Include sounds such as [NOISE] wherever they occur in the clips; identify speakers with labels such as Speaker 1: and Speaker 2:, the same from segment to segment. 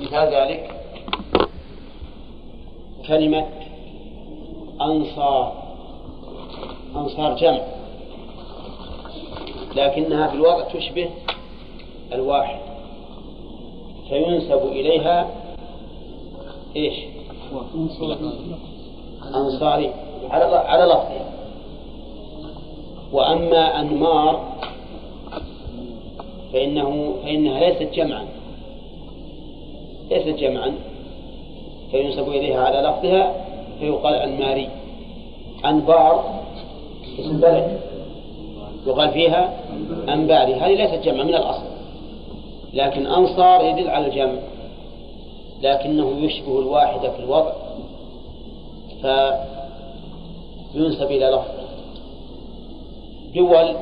Speaker 1: مثال ذلك كلمة أنصار. أنصار جمع. لكنها في الوضع تشبه الواحد. فينسب إليها إيش؟ أنصاري. على على لفظها وأما أنمار فإنه فإنها ليست جمعا. ليست جمعا فينسب إليها على لفظها فيقال أنماري أنبار اسم بلد. يقال فيها أنباري هذه ليست جمع من الأصل لكن أنصار يدل على الجمع لكنه يشبه الواحد في الوضع فينسب إلى لفظه دول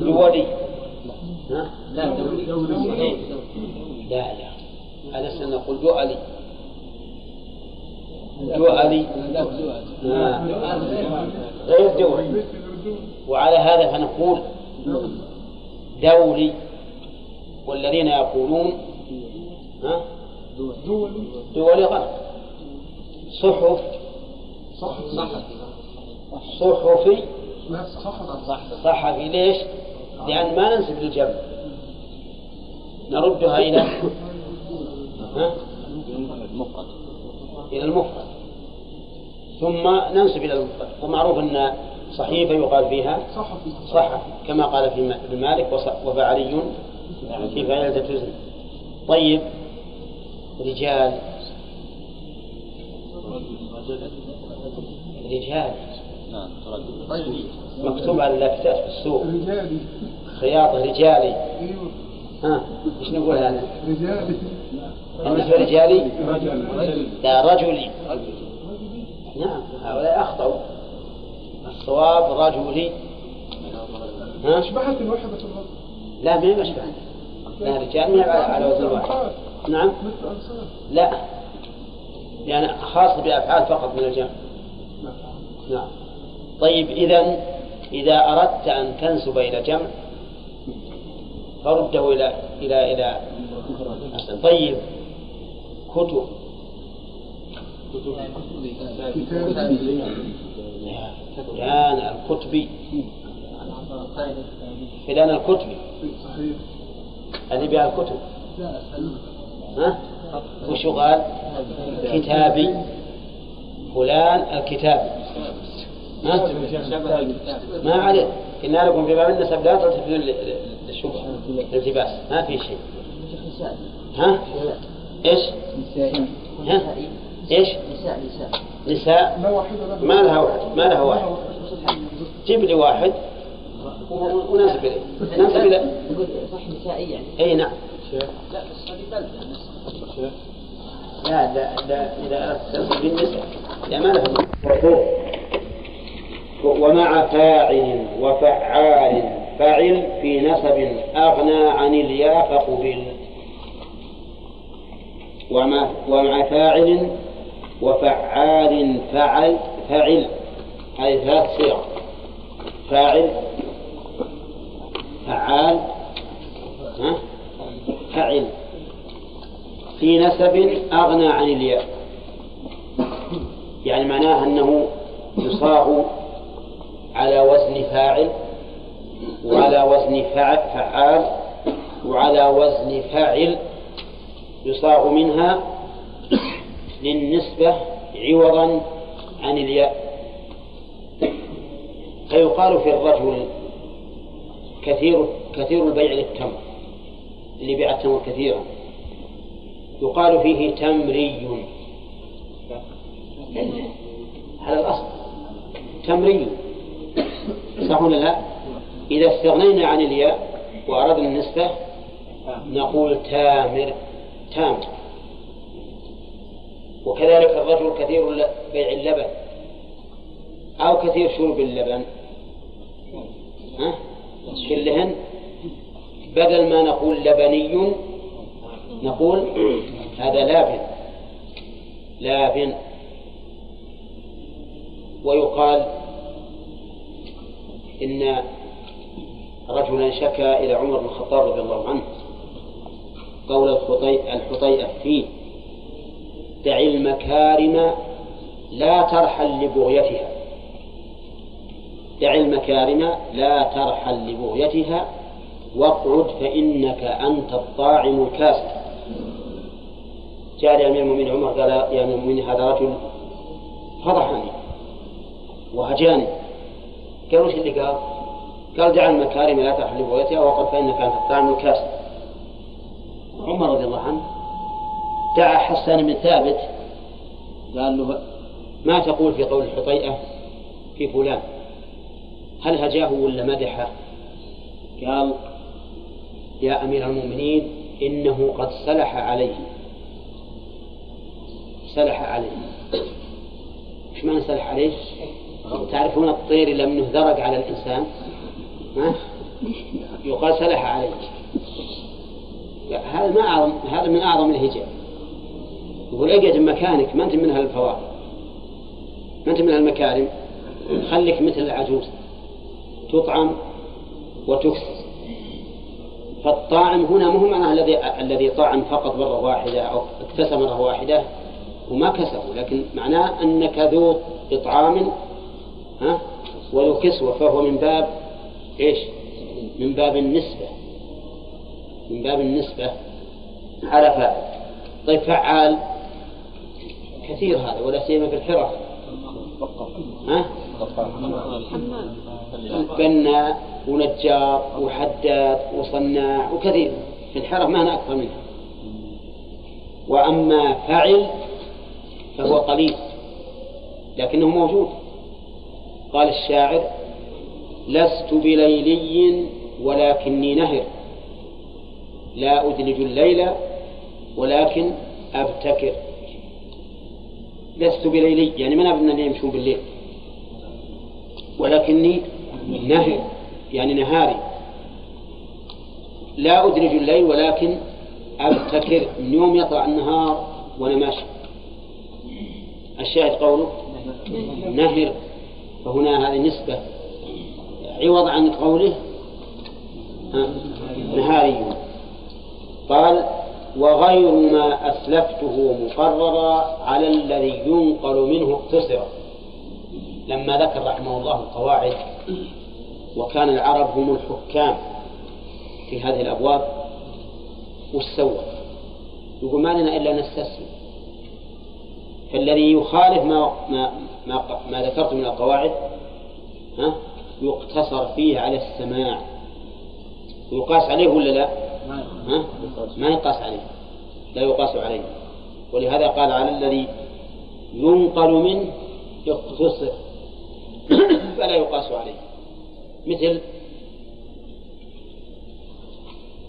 Speaker 1: دولي ها؟ لا دولي لا لا. ألسنا نقول دولي دولي غير دولي وعلى هذا فنقول دولي والذين يقولون ها؟ دولي غلط. صحف صحفي. صحفي ليش؟ لأن ما ننسب للجمع. نردها إلى؟ [LAUGHS] إلى المفرد. ثم ننسب إلى المفرد. ومعروف أن صحيفة يقال فيها صحفي كما قال في ابن مالك وفعلي في فعلة تزن طيب رجال. رجال. مكتوب على اللافتات في السوق. خياطة رجالي. أيوه. ها إيش نقول هذا؟ رجالي. بالنسبة رجالي. لا رجلي. نعم هؤلاء أخطأوا. الصواب رجلي. ها؟ أشبهت الرجل لا ما هي مشبهة لا رجال ما على وزن واحد. نعم. لا. يعني خاصة بأفعال فقط من الجمع نعم. طيب إذا إذا أردت أن تنسب إلى جمع فرده إلى إلى إلى طيب. كتب. فلان الكتبي فلان الكتبي اللي بها الكتب. ها؟ وش قال؟ كتابي. فلان الكتابي ما عليه. كنا لكم في باب النسب لا تلتفتون الالتباس ما في شيء. ها؟ إيش؟ ها؟ إيش؟ نساء نساء نساء. ما لها واحد ما لها واحد. جيب لي واحد. وننسب إليه. ننسب إلى صح نسائي يعني. إي نعم. لا بس هذه بلده لا لا لا إذا تنصب بالنساء لا ما لها ومع فاعل وفعال. فعل في نسب أغنى عن الياء فقبل. ومع, ومع فاعل وفعال فعل فعل. هذه ثلاث صيغ. فاعل فعال ها؟ فعل في نسب أغنى عن الياء. يعني معناه أنه يصاغ على وزن فاعل وعلى وزن فعال وعلى وزن فاعل يصاغ منها للنسبة عوضا عن الياء. فيقال في الرجل كثير كثير البيع للتمر اللي بيع التمر كثيرا. يقال فيه تمري. على الأصل. تمري. صح ولا لا؟ إذا استغنينا عن الياء وأردنا النسبة نقول تامر تامر وكذلك الرجل كثير بيع اللبن أو كثير شرب اللبن. ها؟ كلهن بدل ما نقول لبني نقول هذا لابن. لابن. ويقال إن رجلا شكا إلى عمر بن الخطاب رضي الله عنه قول الحطيئة فيه دع المكارم لا ترحل لبغيتها. دع المكارم لا ترحل لبغيتها واقعد فإنك أنت الطاعم الكاسد جاء لأمير المؤمنين عمر قال يا أمير المؤمنين هذا رجل فضحني وهجاني قال وش اللي قال؟ قال دع المكارم لا ترحل لبغيتها وقل فإنك أنت الطاعم الكاسد عمر رضي الله عنه دعا حسان بن ثابت قال له ما تقول في قول الحطيئة في فلان؟ هل هجاه ولا مدحه قال يا أمير المؤمنين إنه قد سلح عليه. سلح عليه. إيش معنى سلح عليه؟ تعرفون الطير منه ذرق على الإنسان؟ يقال سلح عليه هذا ما أعظم هذا من أعظم الهجاء. يقول اقعد مكانك ما أنت من هالفواكه ما أنت من هالمكارم خليك مثل العجوز. تطعم وتكسر. فالطاعم هنا مو معناه الذي الذي طعم فقط مرة واحدة أو اكتسى مرة واحدة وما كسبوا لكن معناه أنك ذو إطعام ها وذو كسوة فهو من باب إيش؟ من باب النسبة. من باب النسبة. على فاعل. طيب فعال. كثير هذا ولا سيما في الحرف. ها؟ بناء ونجار وحداد وصناع وكثير. في الحرف ما أنا أكثر منها وأما فعل فهو قليل لكنه موجود. قال الشاعر لست بليلي ولكني نهر. لا أدلج الليل ولكن أبتكر. لست بليلي يعني من أبنى اللي يمشون بالليل؟ ولكني نهر يعني نهاري. لا أدرج الليل ولكن أبتكر. من يوم يطلع النهار وأنا ماشي. الشاهد قوله؟ نهر. فهنا هذه نسبة. عوض عن قوله نهاري. قال وغير ما أسلفته مقررا على الذي ينقل منه اقتصرا. لما ذكر رحمه الله القواعد وكان العرب هم الحكام في هذه الأبواب وش سوى؟ يقول ما لنا إلا نستسلم. فالذي يخالف ما ما, ما ذكرت من القواعد ها يقتصر فيه على السماع. يقاس عليه ولا لا؟ ها؟ ما يقاس عليه. لا يقاس عليه. ولهذا قال على الذي ينقل منه يقتصر. [COUGHS] فلا يقاس عليه. مثل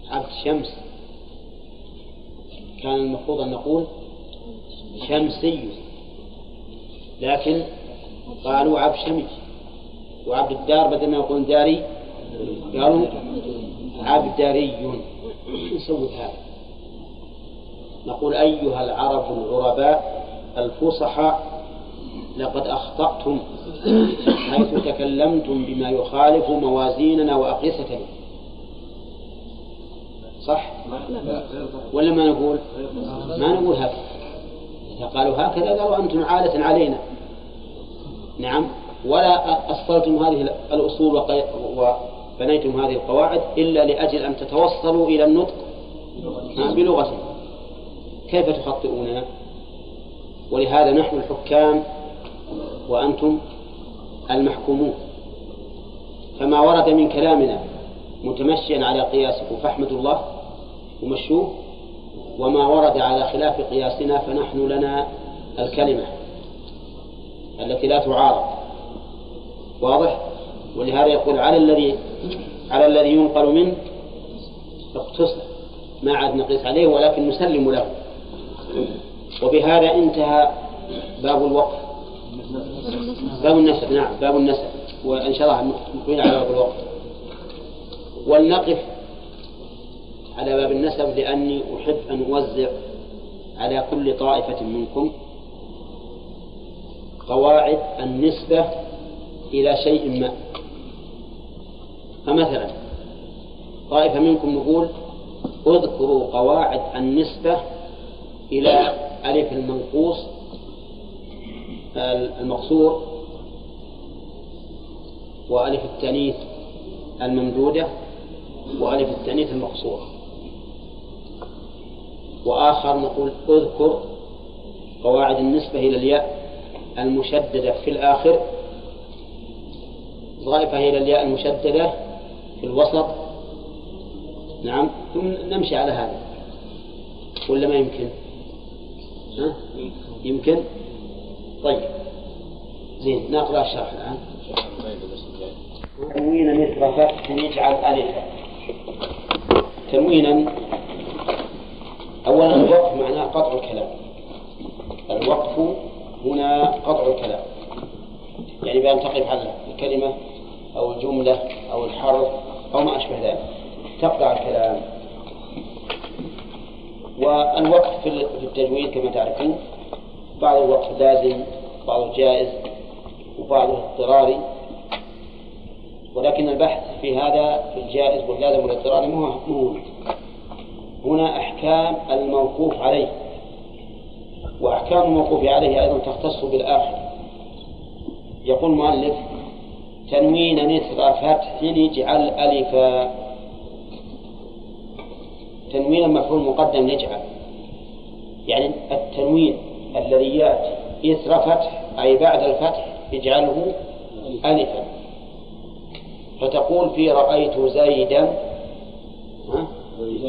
Speaker 1: عبد شمس كان المفروض أن نقول شمسي. لكن قالوا عبد شمس وعبد الدار بدل ما يقولون داري قالوا عبدري نسوي هذا. نقول أيها العرب الغرباء الفصحاء لقد أخطأتم حيث تكلمتم بما يخالف موازيننا وأقيستنا. صح؟ ولا ما نقول؟ ما نقول هكذا. إذا قالوا هكذا قالوا أنتم عادة علينا. نعم؟ ولا أصلتم هذه الأصول وبنيتم هذه القواعد إلا لأجل أن تتوصلوا إلى النطق. بلغة. كيف تخطئوننا ولهذا نحن الحكام وأنتم المحكومون. فما ورد من كلامنا متمشيا على قياسكم فاحمدوا الله ومشوه. وما ورد على خلاف قياسنا فنحن لنا الكلمة التي لا تعارض. واضح؟ ولهذا يقول على الذي على الذي ينقل منه اقتصر. ما عاد نقيس عليه ولكن نسلم له. وبهذا انتهى باب الوقف. باب النسب نعم باب النسب. وإن شاء الله نقيل على باب الوقف. ولنقف على باب النسب لأني أحب أن أوزع على كل طائفة منكم قواعد النسبة إلى شيء ما. فمثلا طائفة منكم نقول اذكروا قواعد النسبة إلى ألف المنقوص المقصور وألف التانيث الممدودة وألف التانيث المقصورة. وآخر نقول اذكر قواعد النسبة إلى الياء المشددة في الآخر. ضائفة إلى الياء المشددة في الوسط. نعم. ثم نمشي على هذا. ولا ما يمكن؟ ها؟ يمكن؟ طيب. زين نقرأ الشرح الآن. تنوين مثل فتح يجعل ألفا تنوينا أولا الوقف معناه قطع الكلام. الوقف هنا قطع الكلام. يعني بأن تقف على الكلمة أو الجملة أو الحرف أو ما أشبه ذلك. تقطع الكلام. والوقف في التجويد كما تعرفون بعض الوقف لازم بعض جائز وبعضه اضطراري ولكن البحث في هذا في الجائز واللازم والاضطراري مو هنا أحكام الموقوف عليه. وأحكام الموقوف عليه أيضا تختص بالآخر. يقول المؤلف تنوين نثر فتح اجعل ألفا تنوين المفعول مقدم نجعل. يعني التنوين الذي يأتي. إثر فتح أي بعد الفتح اجعله ألفا فتقول في رأيت زيدا.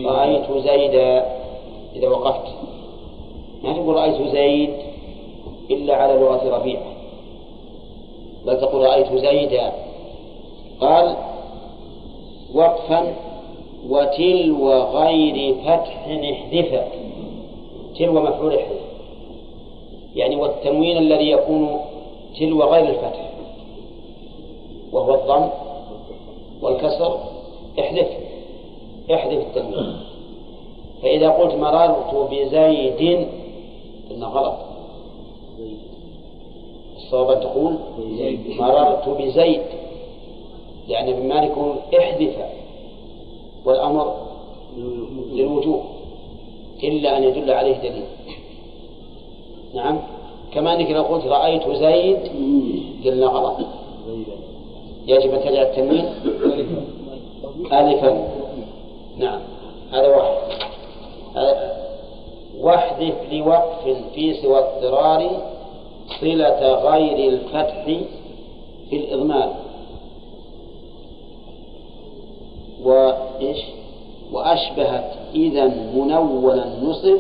Speaker 1: رأيت زيدا. إذا وقفت. ما تقول رأيت زيد إلا على لغة ربيعة بل تقول رأيت زيدا. قال وقفا وتلو غير فتح احذف تلو مفعول احذف. يعني والتنوين الذي يكون تلو غير الفتح. وهو الضم والكسر. احذف. احذف التنوين. فإذا قلت مررت بزيد قلنا غلط. الصواب أن تقول مررت بزيد. لأن ابن مالك احذف والأمر للوجوب إلا أن يدل عليه دليل. نعم. كما أنك لو قلت رأيت زيد قلنا غلط. يجب أن تجعل التنوين ألفا. نعم. هذا واحد. واحذف لوقف في سوى اضطرار صلة غير الفتح في الإضمار. وإيش وأشبهت إذا منولا نصب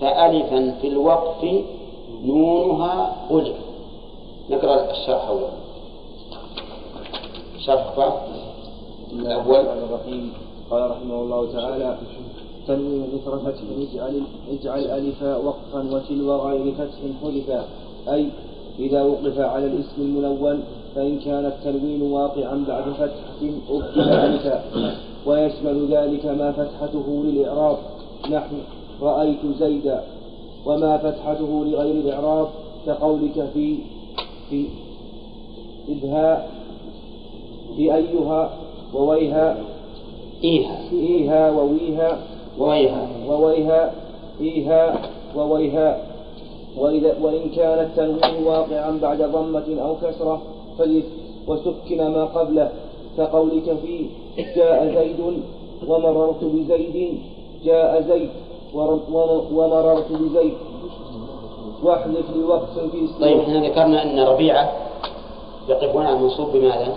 Speaker 1: فألفا في الوقف نونها ألف. نقرأ الشرح أولا. شرح الأول.
Speaker 2: قال رحمه الله تعالى تنوين مثل فتح اجعل اجعل ألف وقفا وتلو غير فتح حذفا أي إذا وقف على الاسم الملون فإن كان التنوين واقعا بعد فتحة أبدل ألفا ويشمل ذلك ما فتحته للإعراب. نحو رأيت زيدا. وما فتحته لغير الإعراب كقولك في في إبهاء في أيها وويها
Speaker 1: إيها.
Speaker 2: إيها وويها
Speaker 1: وويها.
Speaker 2: وويها إيها وويها. وإذا وإن كان التنوين واقعا بعد ضمة أو كسرة فليس وسكن ما قبله. كقولك في جاء زيد ومررت بزيد جاء زيد ومررت بزيد. واحذف لوقت في
Speaker 1: طيب إحنا ذكرنا أن ربيعة يقفون على المنصوب بماذا؟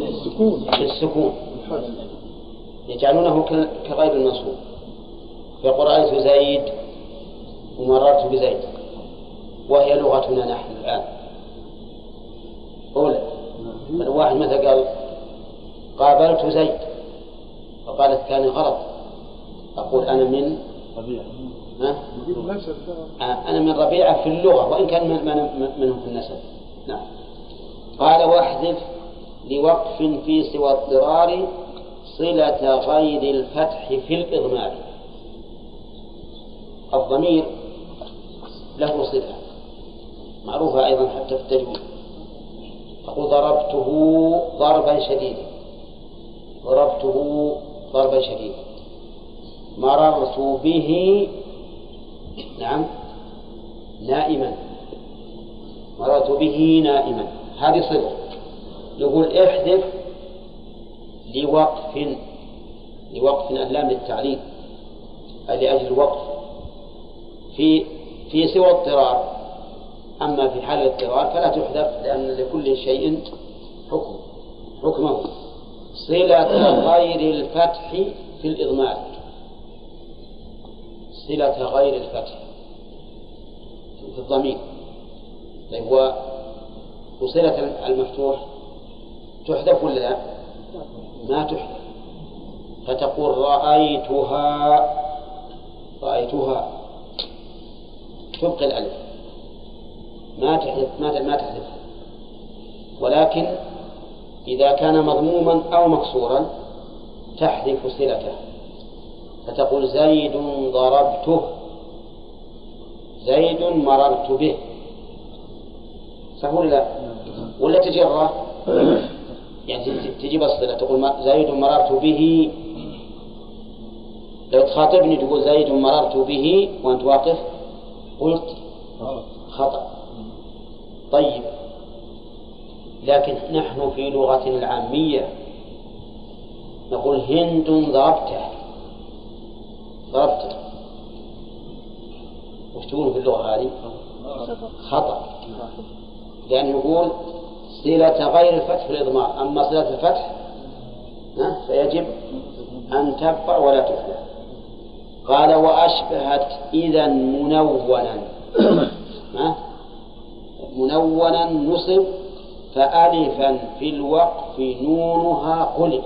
Speaker 2: السكون
Speaker 1: بالسكون يجعلونه كغير المنصوب. يقول رأيت زيد ومررت بزيد وهي لغتنا نحن الآن. أولى الواحد مثلا قال قابلت زيد؟ فقال الثاني غلط. أقول أنا من
Speaker 2: ربيعة
Speaker 1: أنا من ربيعة في اللغة وإن كان منهم في النسب. نعم. قال واحذف لوقف في سوى اضطرار صلة غير الفتح في الإضمار. الضمير له صفة. معروفة أيضا حتى في التجويد. تقول ضربته ضربا شديدا. ضربته ضربا شديدا. مررت به نعم نائما. مررت به نائما. هذه صلة يقول احذف لوقف لوقف اللام للتعليل أي لأجل الوقف. في في سوى اضطرار. أما في حال الاضطرار فلا تحذف لأن لكل شيء حكم حكمه. صلة غير الفتح في الإضمار. صلة غير الفتح في الضمير. طيب هو وصلة المفتوح تحذف ولا لا؟ ما تحذف. فتقول رأيتها رأيتها. تبقي الألف. ما تحذف ما ما تحذفها ولكن إذا كان مضموما أو مكسورا تحذف صلته. فتقول زيد ضربته. زيد مررت به. صح ولا لا؟ ولا تجره؟ يعني تجيب الصلة. تقول زيد مررت به. لو تخاطبني تقول زيد مررت به وأنت واقف. قلت خطأ. طيب. لكن نحن في لغتنا العامية نقول هند ضربته. ضربته. وش تقول في اللغة هذه؟ خطأ. لأن يقول صلة غير الفتح الإضمار. أما صلة الفتح فيجب أن تبقى ولا تفلح. قال وأشبهت إذا منونا. [COUGHS] منونا نصب فألفا في الوقف نونها قلب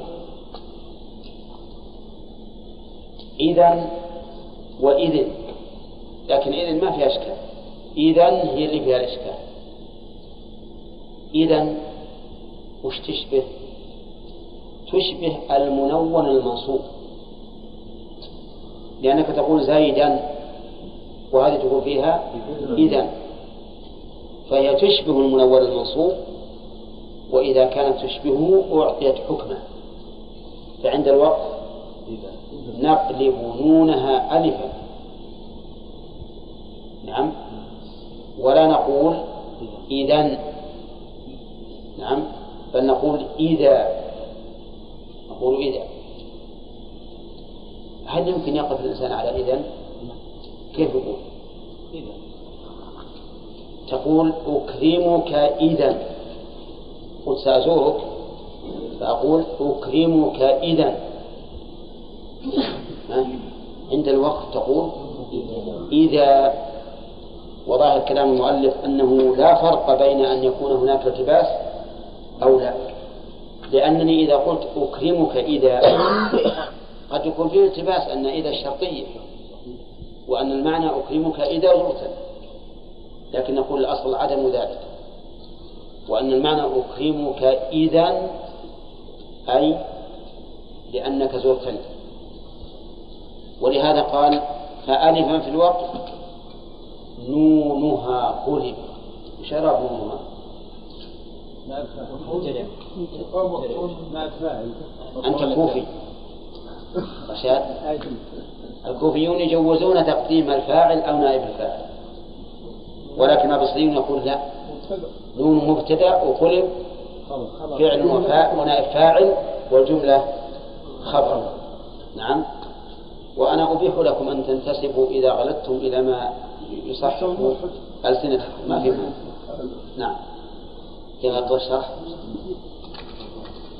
Speaker 1: إذا وإذن. لكن إذن ما فيها إشكال. إذا هي اللي فيها الإشكال. إذا وش تشبه؟ تشبه المنون المنصوب. لأنك تقول زيدا وهذه تقول فيها إذا. فهي تشبه المنون المنصوب وإذا كانت تشبهه أعطيت حكمه. فعند الوقف نقلب نونها ألفا. نعم. ولا نقول إذا. نعم. بل نقول إذا. نقول إذا. هل يمكن يقف الإنسان على إذن؟ كيف يقول؟ تقول أكرمك إذا قلت سأزورك. فأقول أكرمك إذا عند الوقت تقول إذا وظاهر كلام المؤلف أنه لا فرق بين أن يكون هناك التباس أو لا. لأنني إذا قلت أكرمك إذا قد يكون فيه التباس أن إذا الشرطية وأن المعنى أكرمك إذا زرت لكن نقول الأصل عدم ذلك. وأن المعنى أكرمك إذا أي لأنك زرتني ولهذا قال فألفا في الوقت نونها قلب وش نونها؟ أنت كوفي. رشاد الكوفيون يجوزون تقديم الفاعل أو نائب الفاعل. ولكن البصريون يقول لا. نون مبتدأ وقلب فعل وفاء ونائب فاعل والجملة خبر. نعم. وأنا أبيح لكم أن تنتسبوا إذا غلطتم إلى ما يصح ألسنتكم. ما في نعم. كما الشرح؟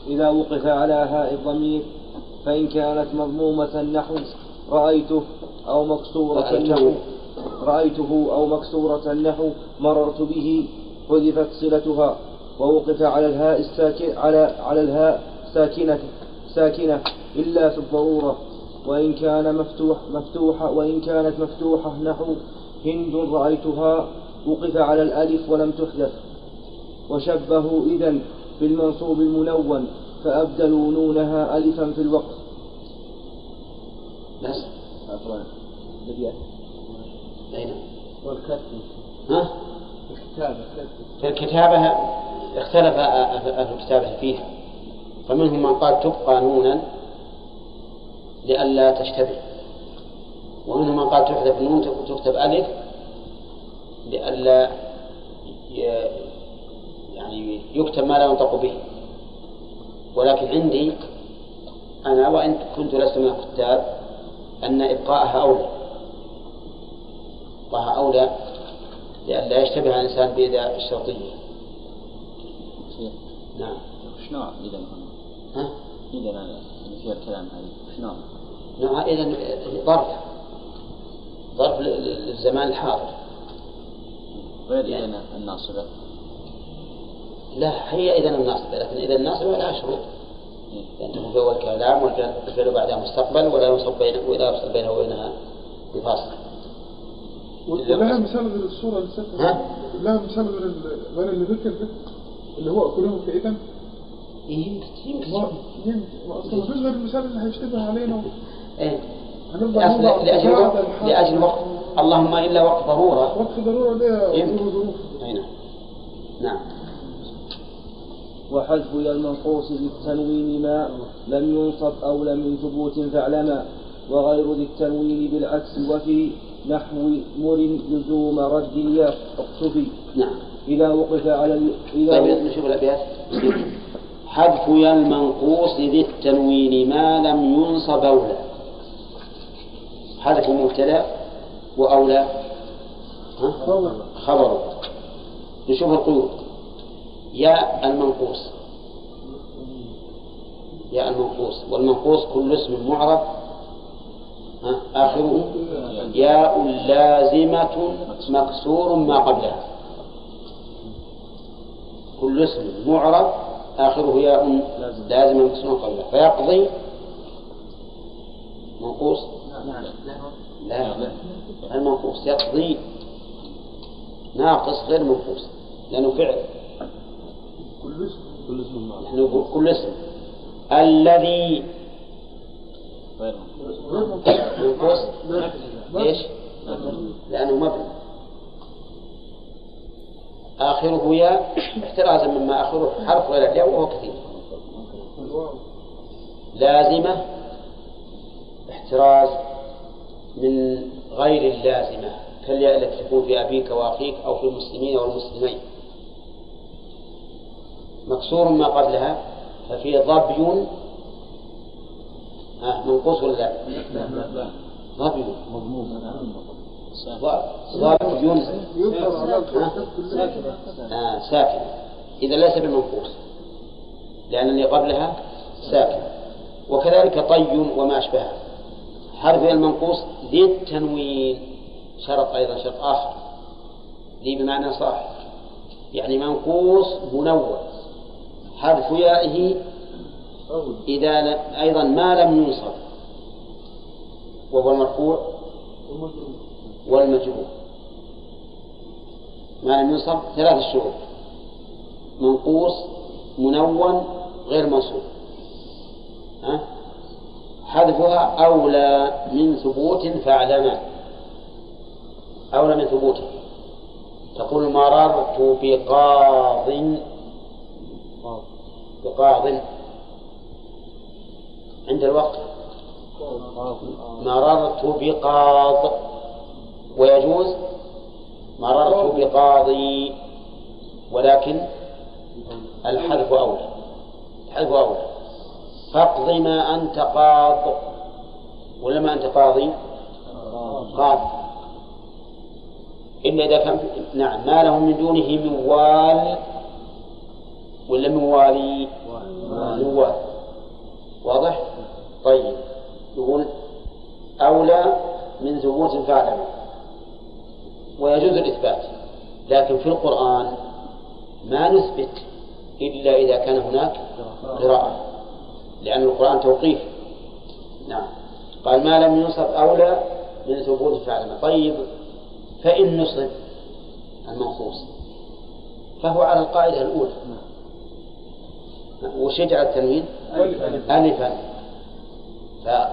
Speaker 2: إذا وقف على هاء الضمير فإن كانت مضمومة نحو رأيته أو مكسورة نحو رأيته أو مكسورة نحو مررت به حذفت صلتها ووقف على الهاء الساكن على على الهاء ساكنة ساكنة إلا في الضرورة. وإن كان مفتوح مفتوحة وإن كانت مفتوحة نحو هند رأيتها وقف على الألف ولم تحذف. وشبهوا إذا بالمنصوب المنون فأبدلوا نونها ألفا في الوقت.
Speaker 1: بس. أين؟
Speaker 2: والكتب.
Speaker 1: ها؟
Speaker 2: الكتابة
Speaker 1: في الكتابة اختلف أهل الكتابة فيها. فمنهم من قال تبقى نونا لئلا تشتبه. تحذف النون تكتب ألف لئلا يعني يكتب ما لا ينطق به. ولكن عندي أنا وإن كنت لست من الكتاب أن إبقاءها أولى. إبقاءها أولى لئلا يشتبه الإنسان بإذا الشرطية نعم.
Speaker 3: وش نوع إذا
Speaker 1: ها؟
Speaker 3: إذا يعني فيها الكلام هذه وش نوع؟
Speaker 1: نوع إذا ظرف. ظرف للزمان الحاضر.
Speaker 3: غير يعني الناصبة
Speaker 1: لا هي إذا الناصبة لكن إذا الناصبة لها شروط. لأنه في أول كلام والفعل بعدها مستقبل ولا يوصل بين ولا يفصل بينه وبينها بفاصل
Speaker 4: ولها مثال غير الصورة اللي؟ لها مثال غير غير اللي ذكر اللي هو كلهم في إذن.
Speaker 1: يمكن يمكن.
Speaker 4: يمكن. غير المثال اللي هيشتبه علينا. نوضع
Speaker 1: لأجل وقت. لأجل وقت. اللهم إلا وقت ضرورة.
Speaker 4: وقت ضرورة ده
Speaker 1: يمكن.
Speaker 4: ظروف
Speaker 1: أي نعم نعم
Speaker 2: وحذف يا المنقوص للتنوين ما لم ينصب أو لم من ثبوت فاعلما وغير ذي التنوين بالعكس وفي نحو مر لزوم رد الياء. اقتفي
Speaker 1: نعم.
Speaker 2: إذا وقف على ال... إذا
Speaker 1: طيب نشوف الأبيات. حذف يا المنقوص ذي التنوين ما لم ينصب أولى حذف مبتدأ وأولى ها؟ خبره نشوف القيود. يا المنقوص. يا المنقوص. والمنقوص كل اسم معرب؟ آخره ياء لازمة مكسور ما قبلها. كل اسم معرب آخره ياء لازمة مكسور ما قبلها. فيقضي منقوص؟ لا. المنقوص يقضي ناقص غير منقوص لأنه فعل.
Speaker 4: كل اسم.
Speaker 2: كل اسم
Speaker 1: نحن نقول كل اسم. الذي ليش؟ لأنه مبني آخره ياء احترازا مما آخره حرف غير الياء وهو كثير. لازمة. احتراز من غير اللازمة. كالياء التي تكون في أبيك وأخيك أو في المسلمين والمسلمين. مكسور ما قبلها ففي ظبي منقوص ولا لا؟ ظبي ظبي ساكن. إذا ليس بالمنقوص لأن اللي قبلها ساكن. وكذلك طي وما أشبهه. حرف المنقوص ذي التنوين شرط أيضا شرط آخر. ذي بمعنى صاحب. يعني منقوص منون حرف يائه إذا أيضا ما لم ينصب وهو المرفوع والمجرور. ما لم ينصب ثلاث شروط. منقوص منون غير منصوب ها؟ حذفها أولى من ثبوت فاعلما أولى من ثبوته تقول مررت بقاض بقاض عند الوقت. مررت بقاض. ويجوز؟ مررت بقاضي. ولكن الحذف أولى الحذف أولى فاقض ما أنت قاض. ولا ما أنت قاضي؟ قاض. إلا إذا كان نعم. ما له من دونه من وال ولا من والي؟ وال واضح؟ طيب. يقول أولى من ثبوت فاعلم ويجوز الإثبات. لكن في القرآن ما نثبت إلا إذا كان هناك قراءة. لأن القرآن توقيف. نعم. قال ما لم ينصب أولى من ثبوت فاعلم طيب. فإن نصب المنصوص. فهو على القاعدة الأولى. وش يجعل التنوين؟ ألفا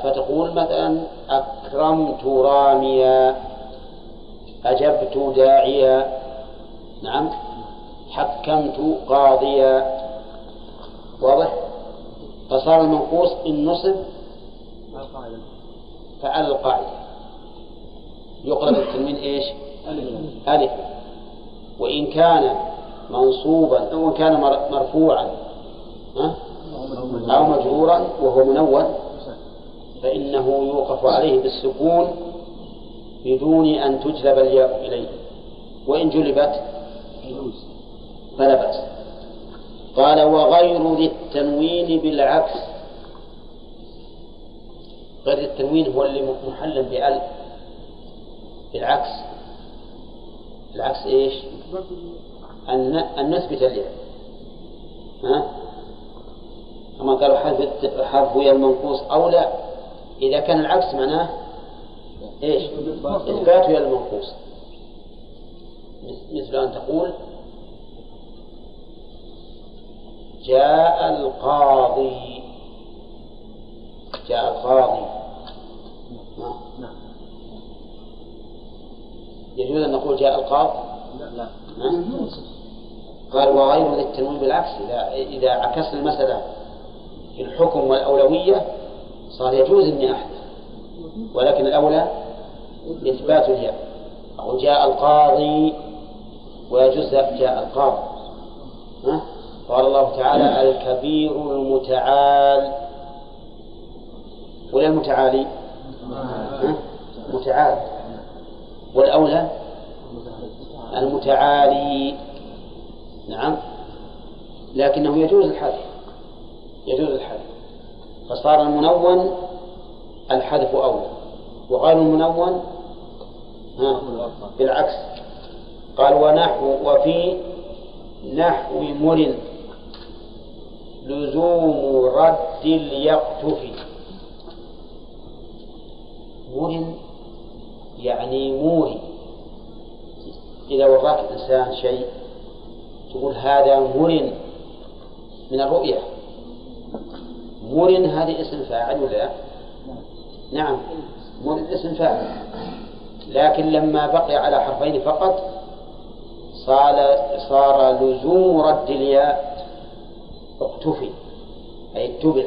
Speaker 1: فتقول مثلا أكرمت راميا أجبت داعيا. نعم. حكمت قاضيا. واضح؟ فصار المنقوص إن نصب فعلى القاعدة يقلب التنوين إيش؟ ألف وإن كان منصوبا أو إن كان مر- مرفوعا؟ أو مجرورا وهو منون. فإنه يوقف عليه بالسكون بدون أن تجلب الياء إليه. وإن جلبت فلا بأس. قال وغير ذي التنوين بالعكس. غير التنوين هو اللي محل بألف بالعكس. العكس إيش؟ أن أن نثبت الياء. ها؟ كما قالوا حرف الت- حرف يا المنقوص أو لا إذا كان العكس معناه إيش؟ إثبات يا المنقوص مثل أن تقول جاء القاضي جاء القاضي نعم. يجوز أن نقول جاء القاضي
Speaker 3: لا
Speaker 1: ها؟ قال وغير ذي التنوين بالعكس إذا إذا عكسنا المسألة في الحكم والأولوية صار يجوز إني أحدث ولكن الأولى إثبات الياء أقول جاء القاضي ويجوز جاء القاضي. ها؟ قال الله تعالى الكبير المتعال. ولا المتعالي؟ ها؟ متعال. والأولى؟ المتعالي. نعم. لكنه يجوز الحذف. يجوز الحذف. فصار المنون الحذف أولى وغير المنون بالعكس. قال ونحو وفي نحو مر. لزوم رد يقتفي مر يعني موري. إذا وراك الإنسان شيء تقول هذا مر من الرؤية. مر هذه اسم فاعل ولا لا؟ نعم مر اسم فاعل. لكن لما بقي على حرفين فقط صار صار لزوم رد الياء اقتفي أي اتبع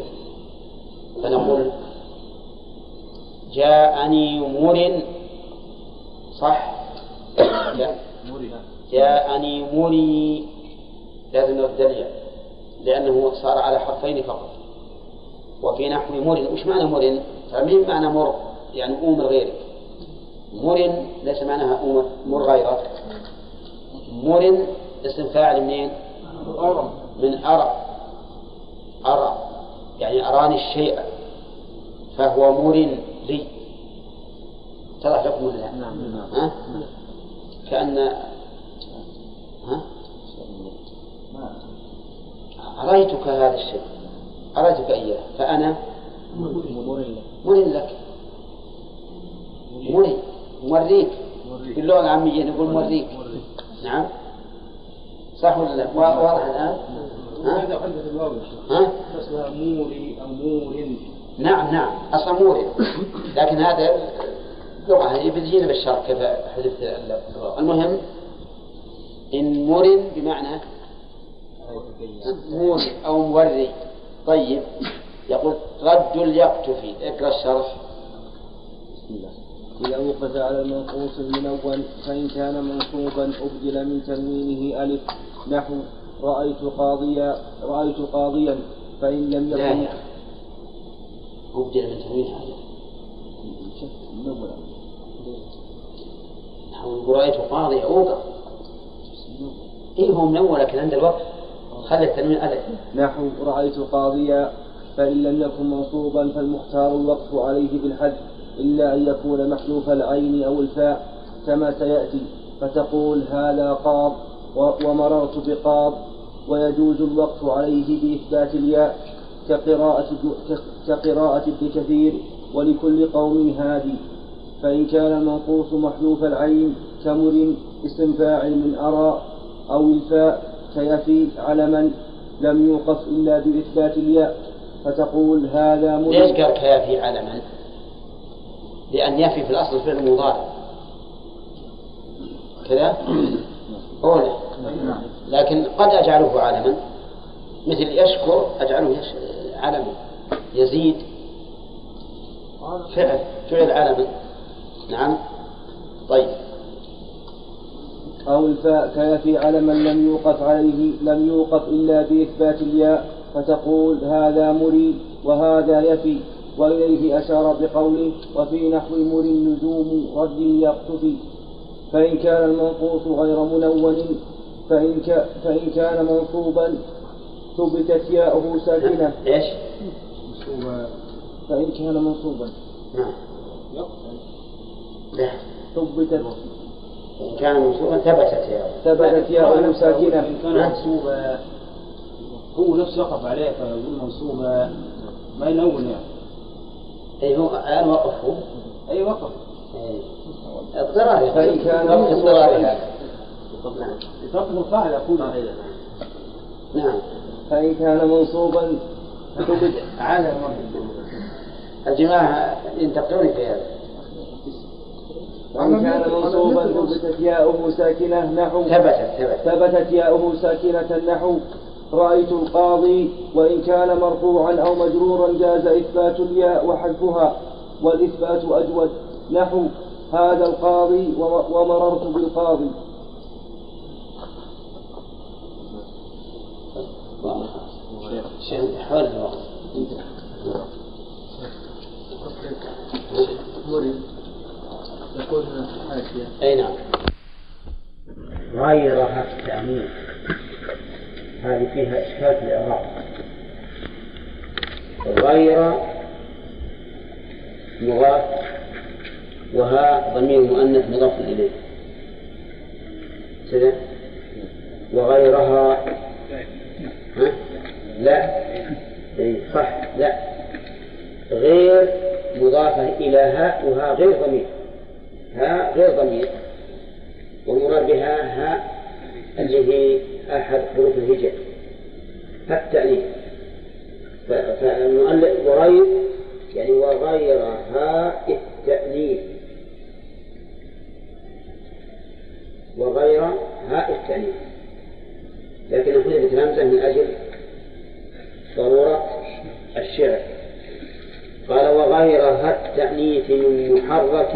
Speaker 1: فنقول جاءني مر صح؟ لا. جاءني مري لازم نرد الياء لأنه صار على حرفين فقط. وفي نحو مر وش معنى مر؟ فمن معنى مر؟ يعني أمر غيرك مر ليس معناها أمر مر غيرك مر اسم فاعل منين؟ من أرى أرى يعني أراني الشيء فهو مر لي اتضح لكم ولا لا؟
Speaker 3: نعم
Speaker 1: ها؟ كأن ها؟ أريتك هذا الشيء أريتك إياه. فأنا مرن لك؟ مري موريك باللغة العامية نقول موريك نعم. صح ولا لا؟ وا- واضح الآن؟ ها؟
Speaker 4: شيخ.
Speaker 1: ها؟
Speaker 4: اسمها موري أو مور
Speaker 1: نعم نعم. أصلا موري. لكن هذا لغة هي بتجينا بالشرح كيف حذفت اللغة المهم إن مرن بمعنى موري أو موري. طيب. يقول رد اليقتفي اقرأ الشرح.
Speaker 2: بسم الله. إذا وقف على المنقوص المنون فإن كان منصوبا أبدل من تنوينه ألف. نحو رأيت قاضيا رأيت قاضيا فإن لم
Speaker 1: لا
Speaker 2: يكن
Speaker 1: يا أبدل من تنوين هذا. نحو رأيت قاضي أوقع إيه هو منون لكن عند الوقت خلي التنوين ألف.
Speaker 2: نحو رأيت قاضيا فإن لم يكن منصوبا فالمختار الوقف عليه بالحذف إلا أن يكون محذوف العين أو الفاء كما سيأتي. فتقول هذا قاض ومررت بقاض ويجوز الوقف عليه بإثبات الياء كقراءة كقراءة ابن كثير ولكل قوم هادي. فإن كان المنقوص محذوف العين كمر اسم فاعل من أرى أو الفاء كيفي علما لم يوقف إلا بإثبات الياء فتقول هذا مر
Speaker 1: ليش قال كيافي علما؟ لأن يفي في الأصل فعل مضارع. كذا؟ [COUGHS] أولى لكن قد أجعله علما مثل يشكر أجعله يش... علما يزيد. فعل فعل علما نعم. طيب.
Speaker 2: أو الفاء كيفي على من لم يوقف عليه لم يوقف إلا بإثبات الياء فتقول هذا مري وهذا يفي وإليه أشار بقوله وفي نحو مري لزوم رد يقتفي. فإن كان المنقوص غير منون فإن, ك فإن كان منصوبا ثبتت ياؤه ساكنة.
Speaker 1: إيش؟
Speaker 2: فإن كان منصوبا.
Speaker 1: نعم. لا
Speaker 2: ثبتت.
Speaker 1: إن كان منصوبا ثبتت يا
Speaker 2: ثبتت ياؤه ساكنة
Speaker 5: إن كان منصوبا هو نفسه يقف عليه فيقول منصوبا ما ينون يعني.
Speaker 1: أي هو الآن وقفوا؟
Speaker 5: أي وقف.
Speaker 1: اضطراري
Speaker 2: فإن كان
Speaker 1: اضطراري نعم.
Speaker 5: يتوقف الفاعل يقول
Speaker 1: نعم.
Speaker 2: فإن كان منصوبا [LAUGHS] ثبت
Speaker 1: عاد الجماعة ينتقدون في هذا.
Speaker 2: وإن كان منصوبا ثبتت ياؤه ساكنة نحو.
Speaker 1: ثبتت ثبتت.
Speaker 2: ثبتت ياؤه ساكنة نحو. رأيت القاضي وإن كان مرفوعا أو مجرورا جاز إثبات الياء وحذفها والإثبات أجود نحو. هذا القاضي وم- ومررت بالقاضي.
Speaker 1: شيء حول الوقت.
Speaker 4: يقول هنا في الحاشية
Speaker 1: أي نعم. غيرها التأمين هذه فيها إشكال في الإعراب. غير مضاف وها ضمير مؤنث مضاف إليه. كذا وغيرها ها؟ لا. إي صح. لا. غير مضافة إلى هاء وها غير ضمير. ها غير ضمير. والمراد بها ها اللي هي أحد حروف الهجاء. التأنيث ف- فالمؤلف وغير يعني وغير هاء التأنيث وغير هاء التأنيث لكن حذفت الهمزة من أجل ضرورة الشعر. قال وغير هاء التأنيث من محرك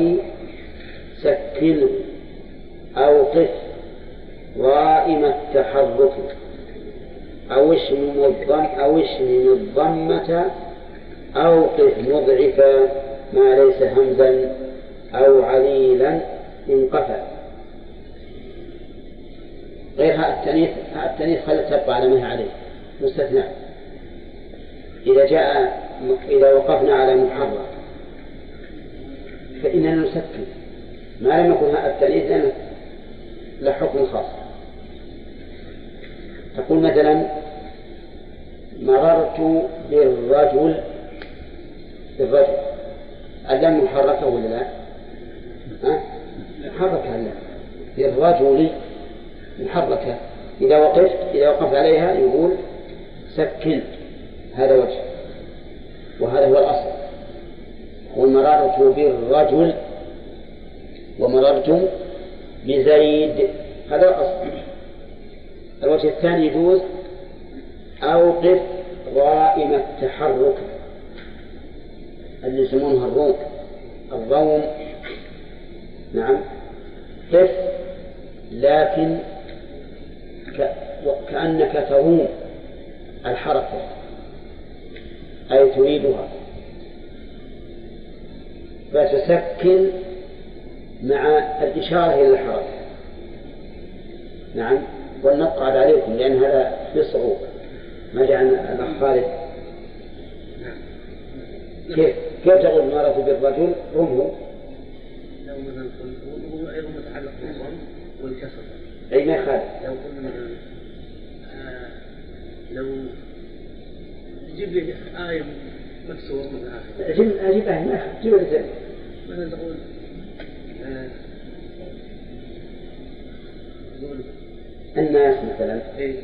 Speaker 6: إيه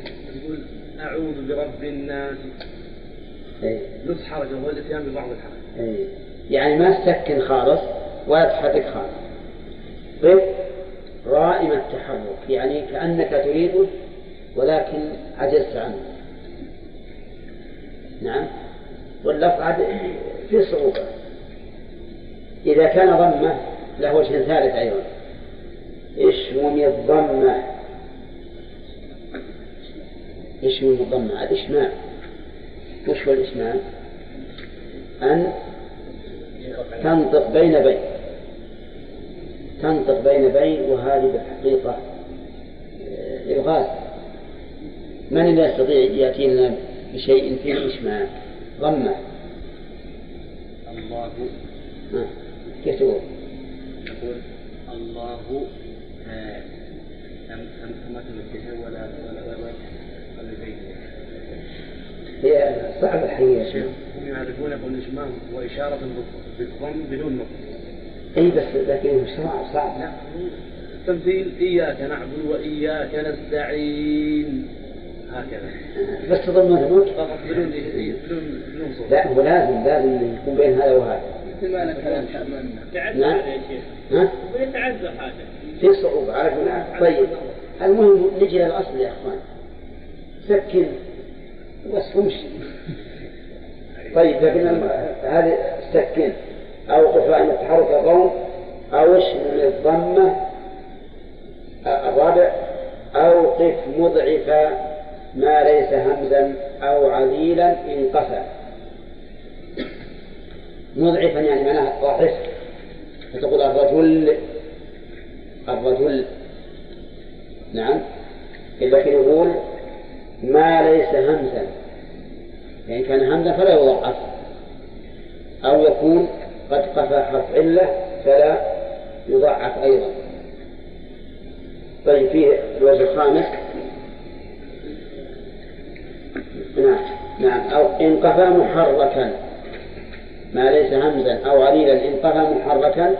Speaker 6: أعوذ برب الناس.
Speaker 1: أي
Speaker 6: نص حركة والاتيان ببعض الحركة
Speaker 1: أي يعني ما تسكن خالص ولا تحرك خالص. قف رائم التحرك يعني كأنك تريده ولكن عجزت عنه. نعم؟ واللفظ في صعوبة. إذا كان ضمة له وجه ثالث أيضا. اشمم الضمة. اشمم الضمة الإشمام وش هو الإشمام؟ أن تنطق بين بين تنطق بين بين وهذه بالحقيقة آه، إلغاز من الذي يستطيع يأتينا بشيء فيه إشمام ضمة
Speaker 6: الله
Speaker 1: كيف تقول؟
Speaker 6: يقول الله آه، لم لم تمثل ولا ولا
Speaker 1: هي صعبة الحقيقة
Speaker 6: هم يعرفون أن الإشمام هو إشارة بالضم بدون نقطة
Speaker 1: اي بس لكن صعب صعب.
Speaker 6: لا تمثيل إياك نعبد وإياك نستعين. هكذا.
Speaker 1: بس تضمن نقول
Speaker 6: فقط بدون بدون بدون صوت.
Speaker 1: لا هو لازم لازم يكون بين هذا وهذا.
Speaker 6: مثل ما كلام
Speaker 1: نعم. ها؟
Speaker 6: ويتعذر حاجة
Speaker 1: في صعوبة عارف الآن طيب. المهم نجي للأصل يا إخوان. سكن بس وامشي طيب لكن هذه سكن أو قفاء التحرك الروم أو اشمل الضمة الرابع أو قف مضعفا ما ليس همزا أو عذيلا انقفى مضعفا يعني معناها ضعف فتقول الرجل الرجل. نعم. لكن يقول ما ليس همزا. يعني كان همزا فلا يضعف أو يكون قد قفى حرف علة فلا يضعف أيضا. طيب فيه الوجه الخامس. نعم نعم. أو إن قفى محركا. ما ليس همزا. أو عليلا إن قفى محركا.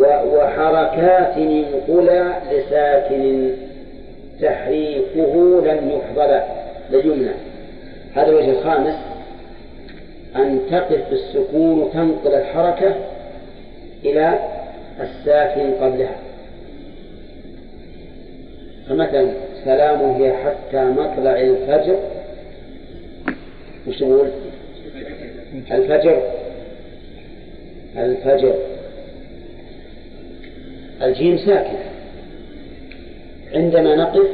Speaker 1: وحركات انقلى لساكن. تحريكه لن يحضر ليمنع هذا الوجه الخامس أن تقف بالسكون وتنقل الحركة إلى الساكن قبلها. فمثلا سلام هي حتى مطلع الفجر. وش تقول؟ الفجر. الفجر. الجيم ساكنة عندما نقف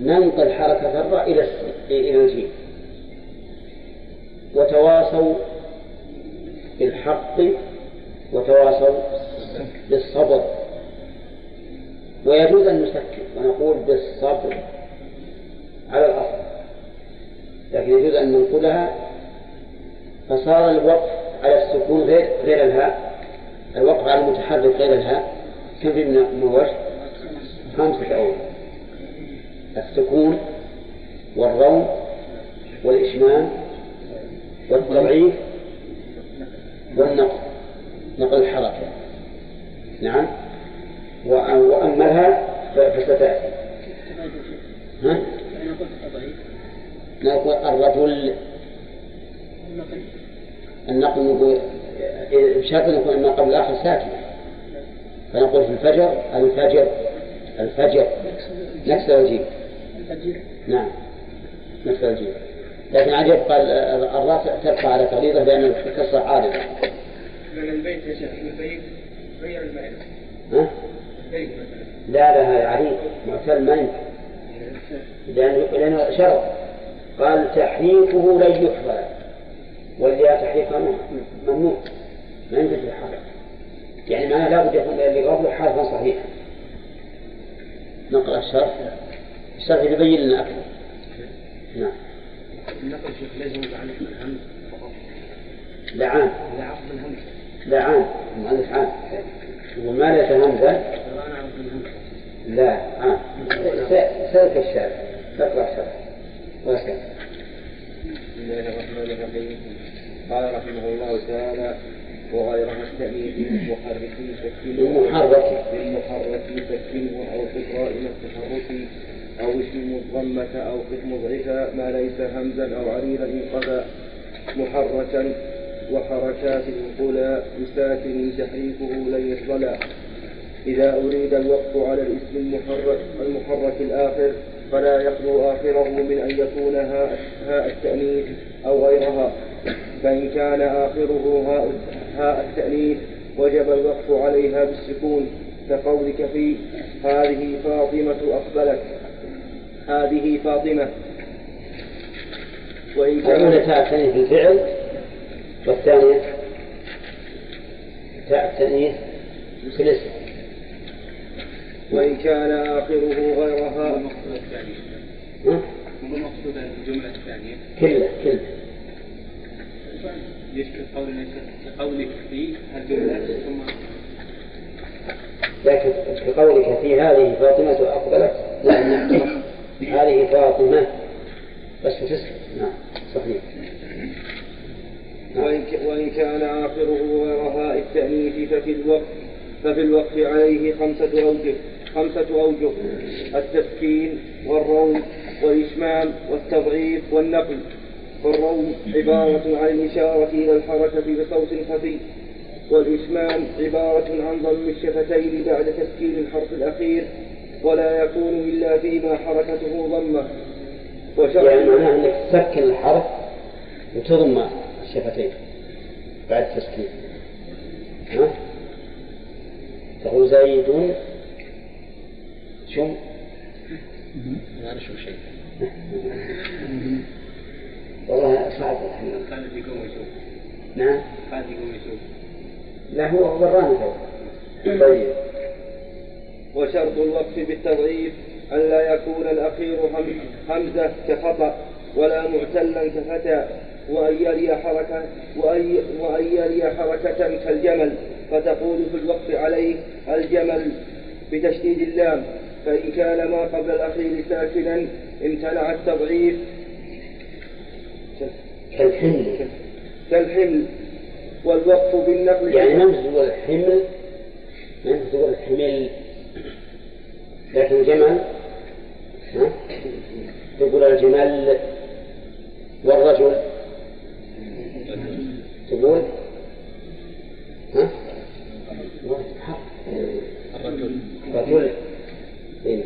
Speaker 1: ننقل حركة الراء إلى إلى الجيم. وتواصوا بالحق وتواصوا بالصبر. ويجوز أن نسكت ونقول بالصبر على الأصل. لكن يجوز أن ننقلها فصار الوقف على السكون غير غير الهاء. الوقف على المتحرك غير الهاء. كم من وجه؟ خمسة أوجه السكون والروم والإشمام والتضعيف والنقل نقل الحركة. نعم. وأملها فستأتي. ها؟ نقول الرجل النقل نقول بشرط يكون ما قبل الآخر ساكن فنقول في الفجر الفجر الفجر. نكسر الجيم نعم. نكسر الجيم لكن عاد يبقى الراس تبقى على تغليظه لأن الكسرة عارضة.
Speaker 6: من البيت يا شيخ البيت غير المعنى.
Speaker 1: ها؟
Speaker 6: البيت
Speaker 1: لا لا هذا عريض معتل ما. لأنه لأنه شرط قال تحريفه لن يحضر. واللي تحريفه ممنوع. ما يمكن تتحرك يعني معناه لابد يكون اللي قبله حرفا صحيحا. نقرأ الشرح. الشرح يبين لنا أكثر. نعم.
Speaker 6: النقل شيخ لازم يتعلق بالهمز فقط.
Speaker 1: لا عام.
Speaker 6: لا عقد الهمز
Speaker 1: لا عام. المؤلف عام. وما ليس همزة
Speaker 6: الهمز
Speaker 1: لا عام. سلك الشرح. تقرأ الشرح. واسكت
Speaker 2: بسم الله الرحمن الرحيم. قال رحمه الله تعالى وغير مستأنيف محرك سكنه
Speaker 1: المحرك
Speaker 2: بالمحرك سكنه أو قائم التحرك أو اسم الضمة أو قسم ضعفا ما ليس همزا أو عليلا انقضى محركا وحركات القلى بساكن تحريكه لن يفضلا إذا أريد الوقف على الاسم المحرك المحرك الآخر فلا يخلو آخره من أن يكون هاء التأنيث أو غيرها. فإن كان آخره هاء, هاء التأنيث وجب الوقف عليها بالسكون. كقولك في هذه فاطمة أقبلت. هذه فاطمة. وإن كان
Speaker 1: تاء التأنيث في الفعل والثانية تاء التأنيث في الاسم
Speaker 2: وإن كان آخره غيرها.
Speaker 6: المقصود الثاني.
Speaker 1: ها؟
Speaker 6: مو المقصود الجملة الثانية.
Speaker 1: كله كله
Speaker 6: كقولك في ثم
Speaker 1: لكن كقولك في هذه فاطمة أقبلت؟ نعم هذه فاطمة. بس تسكت نعم صحيح. نعم.
Speaker 2: وإن, وإن كان آخره غير هاء التأنيث ففي الوقف ففي الوقف عليه خمسة أوجه خمسة أوجه. التسكين والروم والإشمام والتضعيف والنقل. فالروم عبارة عن الإشارة إلى الحركة بصوت خفي والإشمام عبارة عن ضم الشفتين بعد تسكين الحرف الأخير ولا يكون إلا فيما حركته ضمة. وشرط
Speaker 1: يعني معناه أنك تسكن الحرف وتضم الشفتين بعد التسكين ها؟ تقول زيد شم
Speaker 3: ما نشوف شيء.
Speaker 1: والله صعب الحين.
Speaker 6: خالد يقوم يشوف
Speaker 1: نعم.
Speaker 6: خالد يقوم يشوف
Speaker 1: لا هو تو طيب.
Speaker 2: وشرط الوقف بالتضعيف ألا يكون الأخير هم- همزة كخطأ ولا معتلا كفتى وأن يلي حركة وأن وأن يلي حركة كالجمل. فتقول في الوقف عليه الجمل بتشديد اللام فإن كان ما قبل الأخير ساكنا امتنع التضعيف
Speaker 1: كالحمل.
Speaker 2: كالحمل والوقف بالنقل
Speaker 1: يعني ما الحمل ما الحمل. لكن الجمل ها؟ تقول الجمل والرجل. تقول؟ ها؟
Speaker 3: الرجل.
Speaker 1: رجل إيه.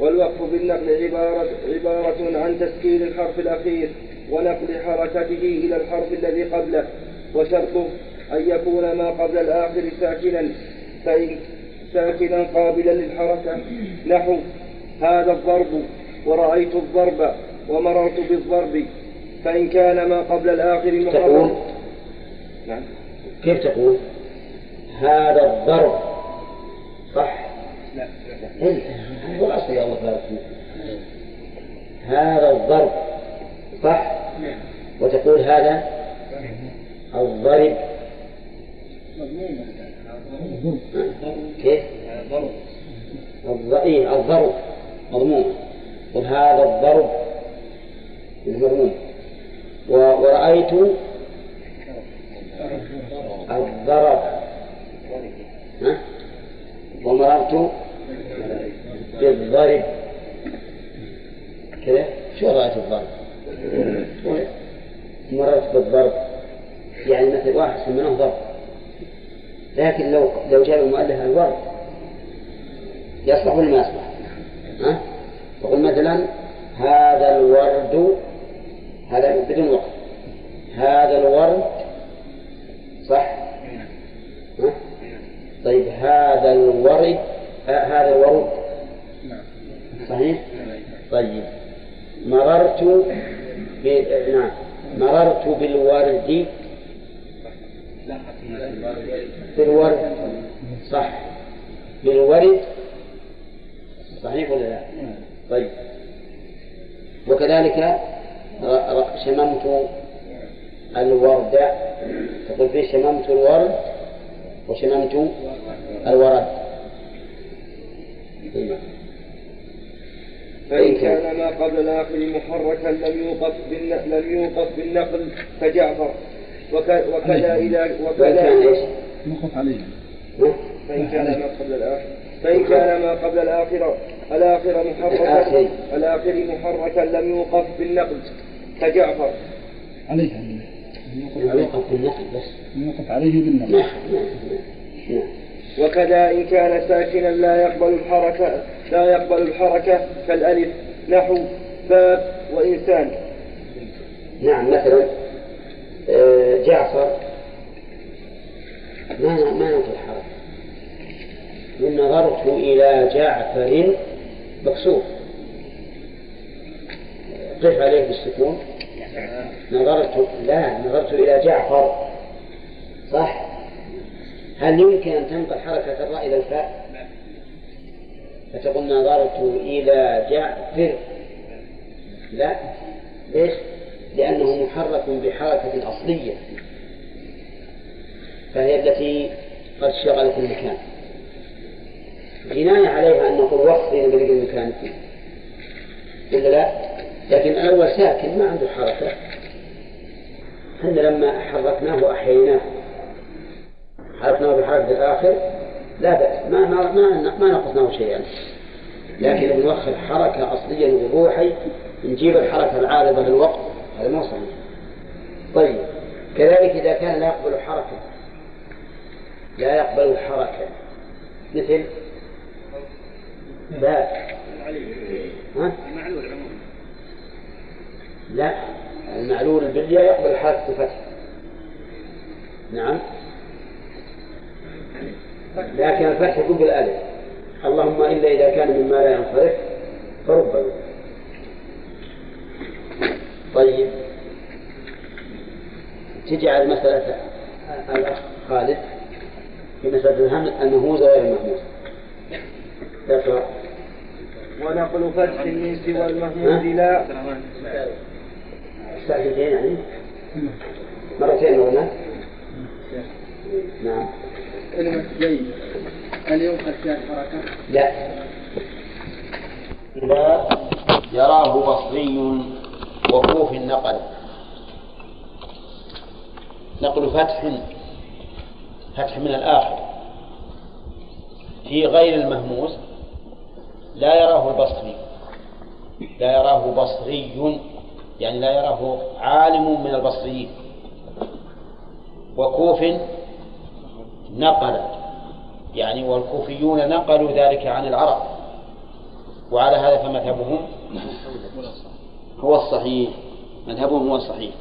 Speaker 2: والوقف بالنقل عبارة, عبارة عن تسكين الحرف الأخير. ونقل حركته إلى الحرف الذي قبله وشرطه أن يكون ما قبل الآخر ساكنا فإن ساكنا قابلا للحركة. نحو هذا الضرب ورأيت الضرب ومررت بالضرب فإن كان ما قبل الآخر
Speaker 1: تقول؟
Speaker 2: نعم.
Speaker 1: كيف تقول؟ هذا الضرب. صح.
Speaker 6: لا.
Speaker 1: إيه، هو الأصل يا الله. هذا الضرب. صح؟ وتقول هذا الضرب. كيف؟ الض- إيه، الضرب. مضموم قل هذا الضرب. مضموم و- ورأيت الضرب؟ ومررت بالضرب كذا شو رأيت الضرب مررت بالضرب يعني مثل واحد منه ضرب لكن لو لو جاء المؤلف الورد يصلح ولا ما يصلح؟ ها؟ يقول مثلا هذا الورد هذا بدون وقت هذا الورد صح؟ ها؟ طيب هذا الورد آه هذا الورد صحيح؟ طيب مررت ب... نعم مررت بالورد بالورد صح بالورد صحيح ولا لا؟ طيب وكذلك ر- ر- شممت الورد تقول فيه شممت الورد وشممت الورد طيب.
Speaker 2: فإن كان ما قبل الآخر محركا لم يوقف بالن- لم يوقف بالنقل كجعفر وك- وكذا إذا
Speaker 1: وإن كان
Speaker 2: وكذا
Speaker 1: إيش؟
Speaker 4: نقف عليه.
Speaker 1: ها؟
Speaker 2: فإن كان ما قبل الآخر. فإن كان ما قبل الآخر. الآخر محركا.
Speaker 1: الآخر.
Speaker 2: محركا لم يوقف بالنقل كجعفر.
Speaker 4: عليها
Speaker 1: يوقف بالنقل بس.
Speaker 4: نقف عليه بالنقل
Speaker 1: نعم نعم.
Speaker 2: وكذا إن كان ساكنا لا يقبل الحركة لا يقبل الحركة كالألف. نحو باب وإنسان.
Speaker 1: نعم مثلا آه، جعفر. ما ما نقول حركة نظرت إلى جعفر مكسور. قف عليه بالسكون نظرت لا نظرت إلى جعفر صح؟ هل يمكن أن تنقل حركة الراء إلى الفاء؟ فتقول نظرت إلى جعفر لا. ليش؟ لأنه محرك بحركة أصلية. فهي التي قد شغلت المكان. جناية عليها أن نقول وقفي نبرق المكان فيه ولا لا؟ لكن الأول ساكن ما عنده حركة. إحنا لما حركناه وأحييناه حركناه بحركة الآخر لا بأس. ما ما ما, ما نقصناه شيئا. لكن بنوخر حركة أصلية وضوحي نجيب الحركة العارضة للوقت هذا ما صحيح. طيب. كذلك إذا كان لا يقبل حركة لا يقبل حركة. مثل لا ها؟ لا المعلول بالياء يقبل حركة الفتح نعم. لكن الفتح يكون بالألف اللهم إلا إذا كان مما لا ينصرف فربما طيب. تجي على مسألة الأخ خالد. في مسألة الهم المهموز غير المهموز اقرأ
Speaker 2: ونقل فتح من سوى المهموز لا
Speaker 1: استعجلتين يعني؟ مرتين قلنا نعم.
Speaker 4: كلمة جيد هل ينقل فيها الحركة؟
Speaker 1: لا. لا. يراه بصري وكوف نقل نقل فتح فتح من الآخر. في غير المهموس لا يراه البصري لا يراه بصري يعني لا يراه عالم من البصريين. وكوف نقل يعني والكوفيون نقلوا ذلك عن العرب. وعلى هذا فمذهبهم هو الصحيح. مذهبهم هو الصحيح.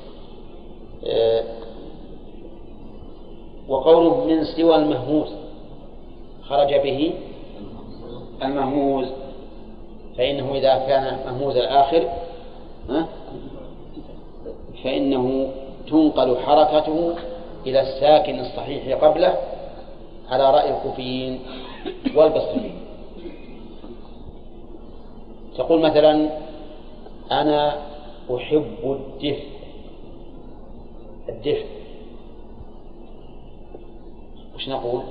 Speaker 1: آه، وقوله من سوى المهموز. خرج به المهموز. فإنه إذا كان مهموز الآخر فإنه تنقل حركته إلى الساكن الصحيح قبله على رأي الكوفيين والبصريين. تقول مثلا أنا أحب الدفء. الدفء. نقول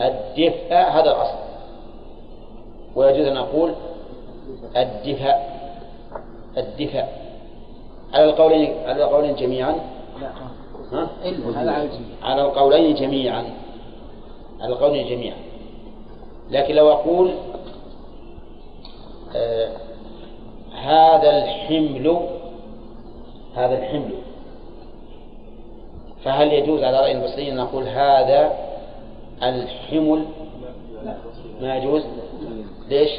Speaker 1: الدفء هذا الأصل. ويجوز أن نقول الدفاء الدفاء على القولين على القولين جميعا؟ ها؟ على القولين جميعا. على القولين جميعا. لكن لو أقول آه هذا الحمل هذا الحمل فهل يجوز على رأي البصريين أن نقول هذا الحمل ما يجوز؟ ليش؟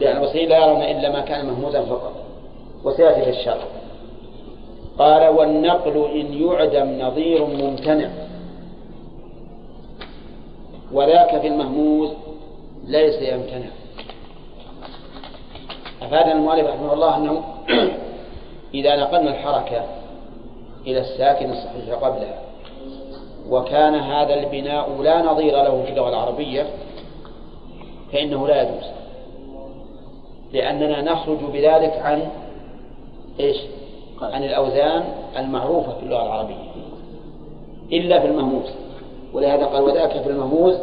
Speaker 1: لأن البصريين لا يرون إلا ما كان مهموزا فقط وسيأتي في الشرع. قال والنقل إن يعدم نظير ممتنع وذاك في المهموز ليس يمتنع. أفاد المؤلف رحمه الله أنه [CLEARS THROAT] إذا نقلنا الحركة إلى الساكن الصحيح قبلها وكان هذا البناء لا نظير له في اللغة العربية فإنه لا يجوز. لأننا نخرج بذلك عن إيش؟ عن الأوزان المعروفة في اللغة العربية. إلا في المهموز ولهذا قال وذاك في المهموز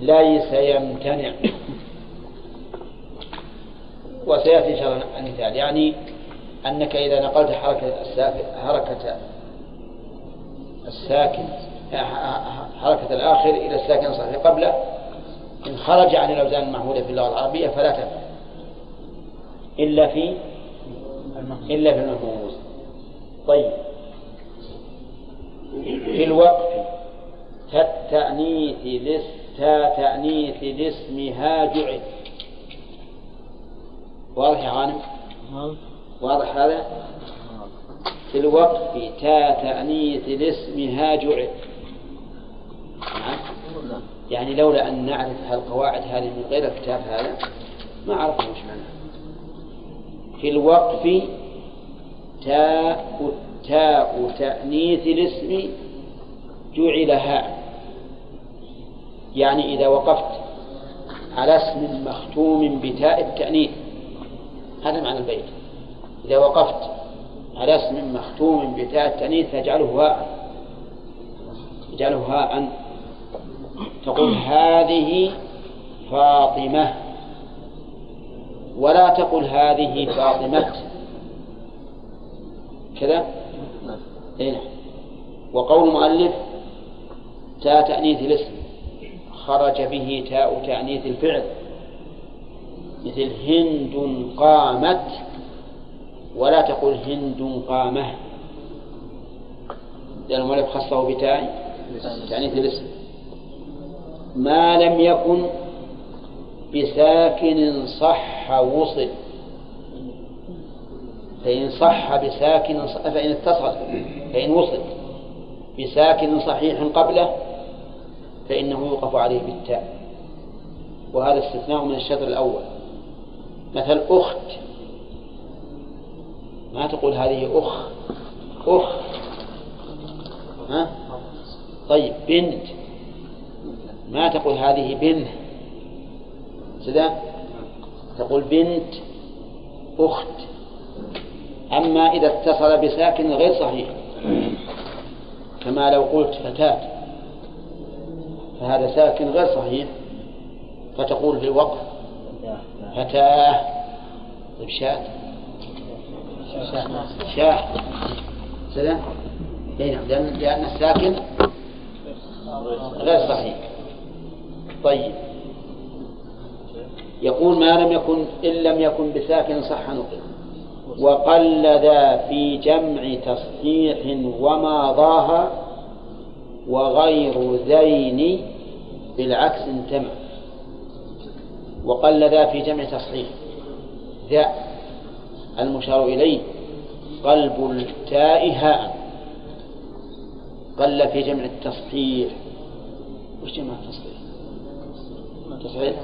Speaker 1: ليس يمتنع. وسيأتي إن شاء الله المثال يعني أنك إذا نقلت حركة حركة الساكن حركة الآخر إلى الساكن الصحيح. قبله إن خرج عن الأوزان المعهودة في اللغة العربية فلا تفعل إلا في إلا في المفهوم. طيب. في الوقف. كالتأنيث لس تأنيث لاسم جعل واضح يا غانم؟ واضح هذا؟ في الوقف تا تأنيث لاسم جعل يعني لولا أن نعرف هالقواعد هذه من غير الكتاب هذا ما عرفنا وش معناها في الوقف تاء تاء تأنيث الاسم جعل هاء يعني إذا وقفت على اسم مختوم بتاء التأنيث. هذا معنى البيت. إذا وقفت على اسم مختوم بتاء التأنيث فاجعله هاء اجعله هاء تقول [COUGHS] هذه فاطمة. ولا تقل هذه فاطمة. كذا؟ إيه. نعم. وقول المؤلف تاء تأنيث الاسم. خرج به تاء تأنيث الفعل. مثل هند قامت. ولا تقل هند قامه لأن المؤلف خصه بتاء تأنيث الاسم. ما لم يكن بساكن صح وصل. فإن صح بساكن فإن اتصل. فإن وصل. بساكن صحيح قبله فإنه يوقف عليه بالتاء. وهذا استثناء من الشطر الأول. مثل أخت ما تقول هذه أخ أخ. ها؟ طيب بنت. ما تقول هذه بنت كذا تقول بنت أخت. أما إذا اتصل بساكن غير صحيح. كما لو قلت فتاة. فهذا ساكن غير صحيح. فتقول في الوقف فتاة. طيب شاة كذا نعم. لأن الساكن غير صحيح. طيب. يقول ما لم يكن إن لم يكن بساكن صح نقل. وقل ذا في جمع تصحيح وما ضاها وغير ذين بالعكس انتمع وقل ذا في جمع تصحيح. ذا. المشار إليه. قلب التاء هاء. قل في جمع التصحيح. وش جمع التصحيح؟ تصحيح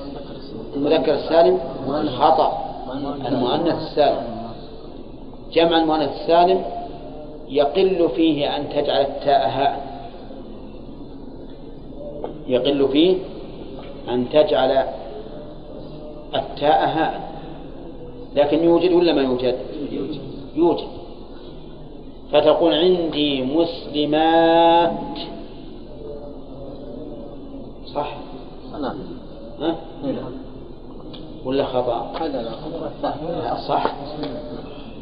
Speaker 1: المذكر السالم خطأ. المؤنث السالم. جمع المؤنث السالم يقل فيه أن تجعل التاء هاء. يقل فيه أن تجعل التاء هاء. لكن يوجد ولا ما يوجد؟ يوجد. فتقول عندي مسلمات. صح؟
Speaker 3: نعم.
Speaker 1: ها؟ ولا خطأ؟
Speaker 3: هذا لا
Speaker 1: صح.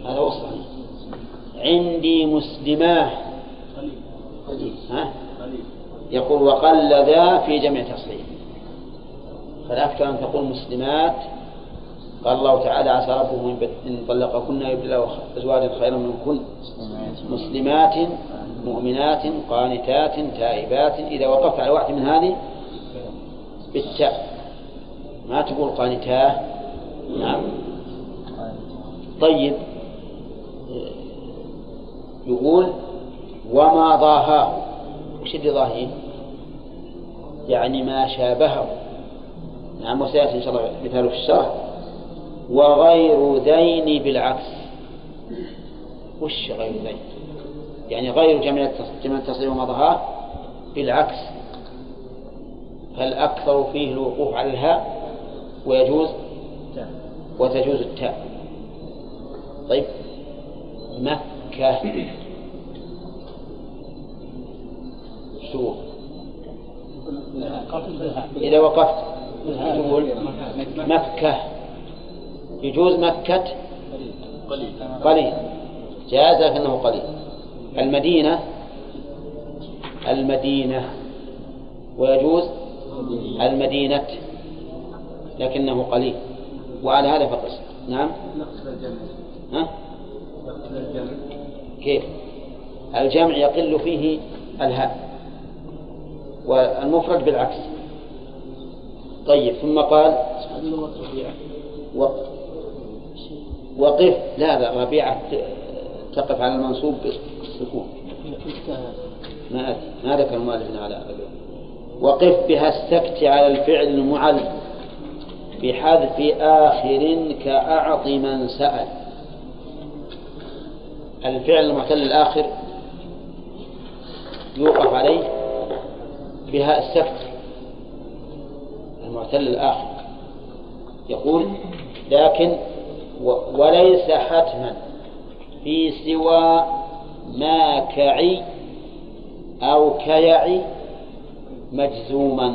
Speaker 1: هذا الصحيح. عندي مسلماه ها؟ يقول وقل ذا في جمع تصحيح. فالأكثر أن تقول مسلمات قال الله تعالى عسى ربه إن طلقكن يبدل أزواجا خيرا منكن مسلمات مؤمنات قانتات تائبات إذا وقفت على واحد من هذه بالتاء ما تقول قانتاه؟ نعم. طيب. يقول وما ضاهاه. وش اللي ضاهيه؟ يعني ما شابهه. نعم وسيأتي إن شاء الله مثاله في الشرح. وغير ذين بالعكس. وش غير ذين؟ يعني غير جمع جمع التصريف وما ضاهاه بالعكس. فالأكثر فيه الوقوف على الهاء ويجوز؟ وتجوز التاء. طيب. مكة. شو؟ إذا وقفت. تقول مكة. يجوز مكة؟ قليل. جاز لكنه قليل. المدينة؟ المدينة. ويجوز؟ المدينة. لكنه قليل. وعلى هذا فقس. نعم؟ ها؟ كيف؟ الجمع يقل فيه الهاء والمفرد بالعكس. طيب ثم قال؟ وقف. لا لا ربيعة تقف على المنصوب بالسكون. ما أتي ما ذكر المؤلف على وقف بها السكت على الفعل المعل بحذف آخر كأعط من سأل. الفعل المعتل الآخر يوقف عليه بها السكت. المعتل الآخر يقول لكن وليس حتما. في سوى ما كعي أو كيعي مجزوما.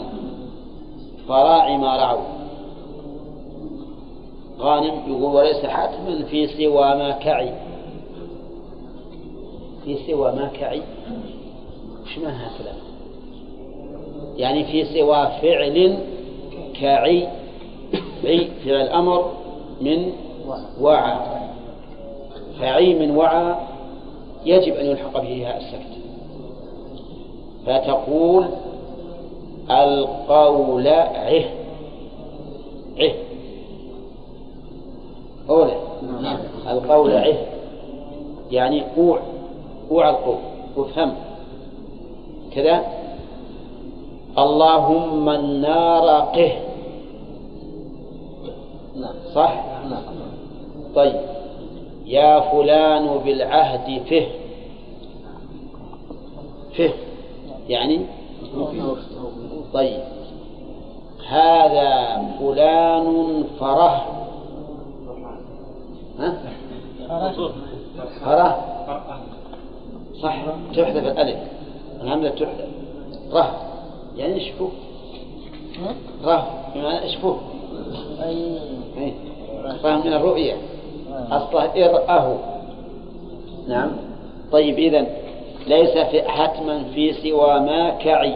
Speaker 1: فراعي ما رعوا. غانم يقول وليس حتما في سوى ما كعي. في سوى ما كعي. وش معنى هكذا يعني في سوى فعل كعي عي فعل أمر من وعى فعي من وعى يجب أن يلحق به هاء السكت. فتقول القول عه. عه. أولى القول عه. يعني أوع أوع القول وافهم كذا. اللهم النار قه. صح؟ طيب. يا فلان بالعهد فه. فه. يعني؟ طيب. هذا فلان فره ها؟ فره صح. تحذف الألف. الهمزة تحذف. ره يعني اشفوه ره بمعنى اشفوه أي. فهم من الرؤية. أصله إرأه نعم. طيب إذن ليس في حتما في سوى ما كعي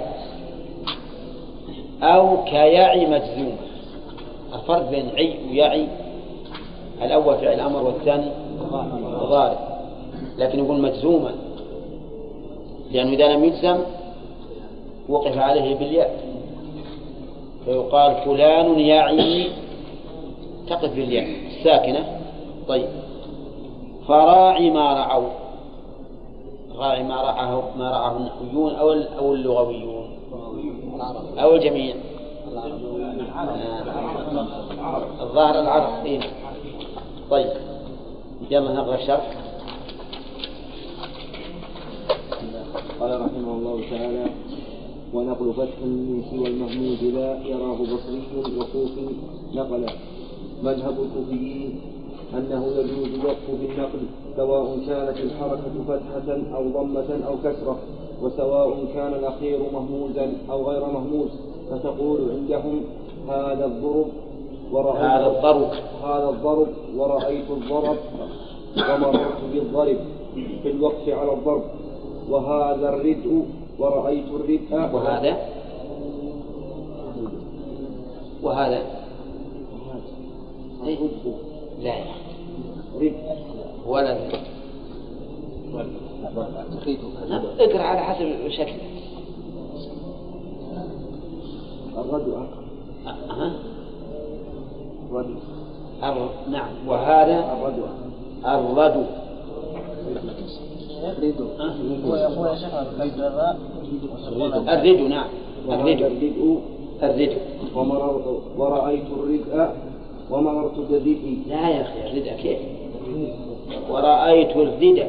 Speaker 1: أو كيعي مجزوم. الفرق بين عي ويعي الأول فعل أمر والثاني ضارب لكن يقول مجزوما لأنه إذا لم يجزم وقف عليه بالياء. فيقال فلان يعي تقف بالياء. الساكنة طيب. فراعي ما رعوا. راعي ما رعاه ما رعاه النحويون أو أو اللغويون. أو الجميع. الظاهر العرب إيه؟ طيب. يلا نقرأ الشرح.
Speaker 2: قال رحمه الله تعالى ونقل فتح من سوى المهمود لا يراه بصري وكوفي نقل مذهب الكوفيين أنه يجوز الوقف بالنقل سواء كانت الحركة فتحة أو ضمة أو كسرة وسواء كان الأخير مهموزا أو غير مهموز. فتقول عندهم هذا الضرب ورأيت
Speaker 1: هذا الضرب.
Speaker 2: هذا الضرب ورأيت الضرب ومررت بالضرب في الوقف على الضرب. وهذا الردء ورأيت الردء.
Speaker 1: وهذا؟ وهذا. إيه؟ لا. ولا اقرأ على حسب شكله
Speaker 2: الردء
Speaker 1: أه.
Speaker 2: الردء
Speaker 1: الر... نعم. وهذا؟
Speaker 2: الردء
Speaker 1: الرد الرد نعم.
Speaker 2: وهذا
Speaker 1: الرد
Speaker 2: الردء
Speaker 1: الرد
Speaker 2: ومررت ورأيت الردء ومررت بالردء
Speaker 1: لا يا أخي الردى كيف؟ ورأيت الردى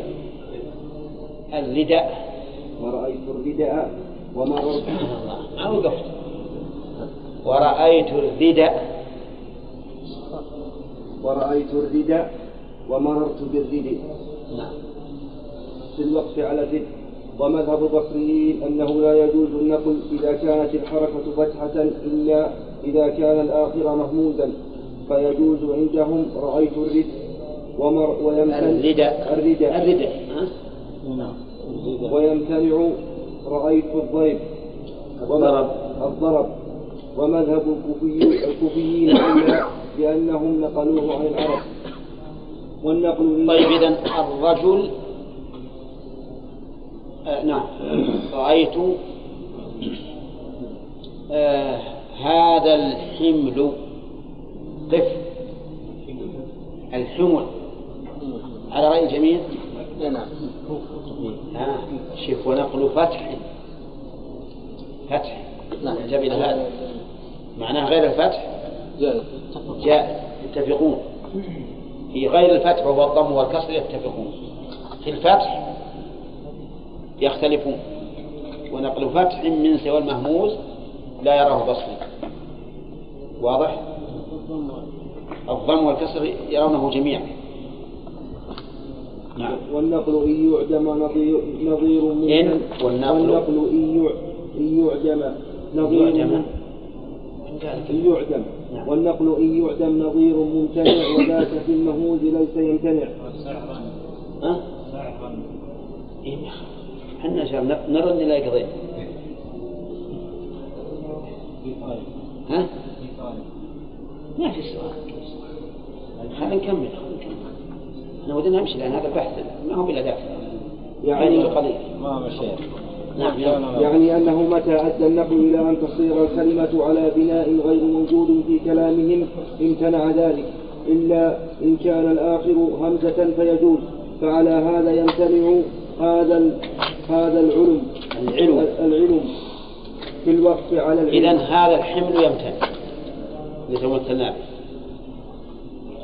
Speaker 1: الردى
Speaker 2: ورأيت الردء ومررت
Speaker 1: ما وقفت. ورأيت الردى
Speaker 2: ورأيت الردء ومررت بالردء
Speaker 1: نعم.
Speaker 2: في الوقف على الردء ومذهب البصريين أنه لا يجوز النقل إذا كانت الحركة فتحة إلا إذا كان الآخر مهموزا فيجوز عندهم رأيت الردء ومر ويمتنع
Speaker 1: الردى
Speaker 2: الردء
Speaker 1: الردى ها؟
Speaker 2: ويمتنع رأيت الضيف
Speaker 1: الضرب.
Speaker 2: الضرب. ومذهب الكوفي الكوفيين أن لأنهم نقلوه عن العرب. والنقل
Speaker 1: طيب إذا الرجل آه نعم. رأيت آه هذا الحمل قف الحمل. على رأي الجميع؟
Speaker 3: نعم.
Speaker 1: شوف ونقل فتح. فتح. إلى هذا. معناه غير الفتح؟
Speaker 3: جائز.
Speaker 1: يتفقون. في غير الفتح وهو الضم والكسر يتفقون. في الفتح يختلفون. ونقل فتح من سوى المهموز لا يراه بصري. واضح؟ الضم والكسر يرونه جميعا نعم
Speaker 2: والنقل إن يعدم نظير نظير
Speaker 1: إن والنقل
Speaker 2: والنقل إن يع- إن يعدم نظير إن يعدم
Speaker 1: نعم.
Speaker 2: والنقل إن يعدم نظير ممتنع وذاك في المهموز ليس يمتنع
Speaker 1: ها؟ إحنا عشان نرد إلى قضية ها؟ ما في سؤال. خلينا نكمل خلينا نكمل. إحنا ودنا نمشي لأن هذا البحث ما هو بلا دافع يعني
Speaker 2: يعني
Speaker 1: قليل.
Speaker 5: ما مشيت
Speaker 1: نعم. يلا.
Speaker 2: يعني أنه متى أدى النقل إلى أن تصير الكلمة على بناء غير موجود في كلامهم امتنع ذلك. إلا إن كان الآخر همزة فيجوز. فعلى هذا يمتنع هذا هذا العلم.
Speaker 1: العلم.
Speaker 2: العلم. في الوقف على العلم.
Speaker 1: إذا هذا الحمل يمتنع. اللي تمثلنا به.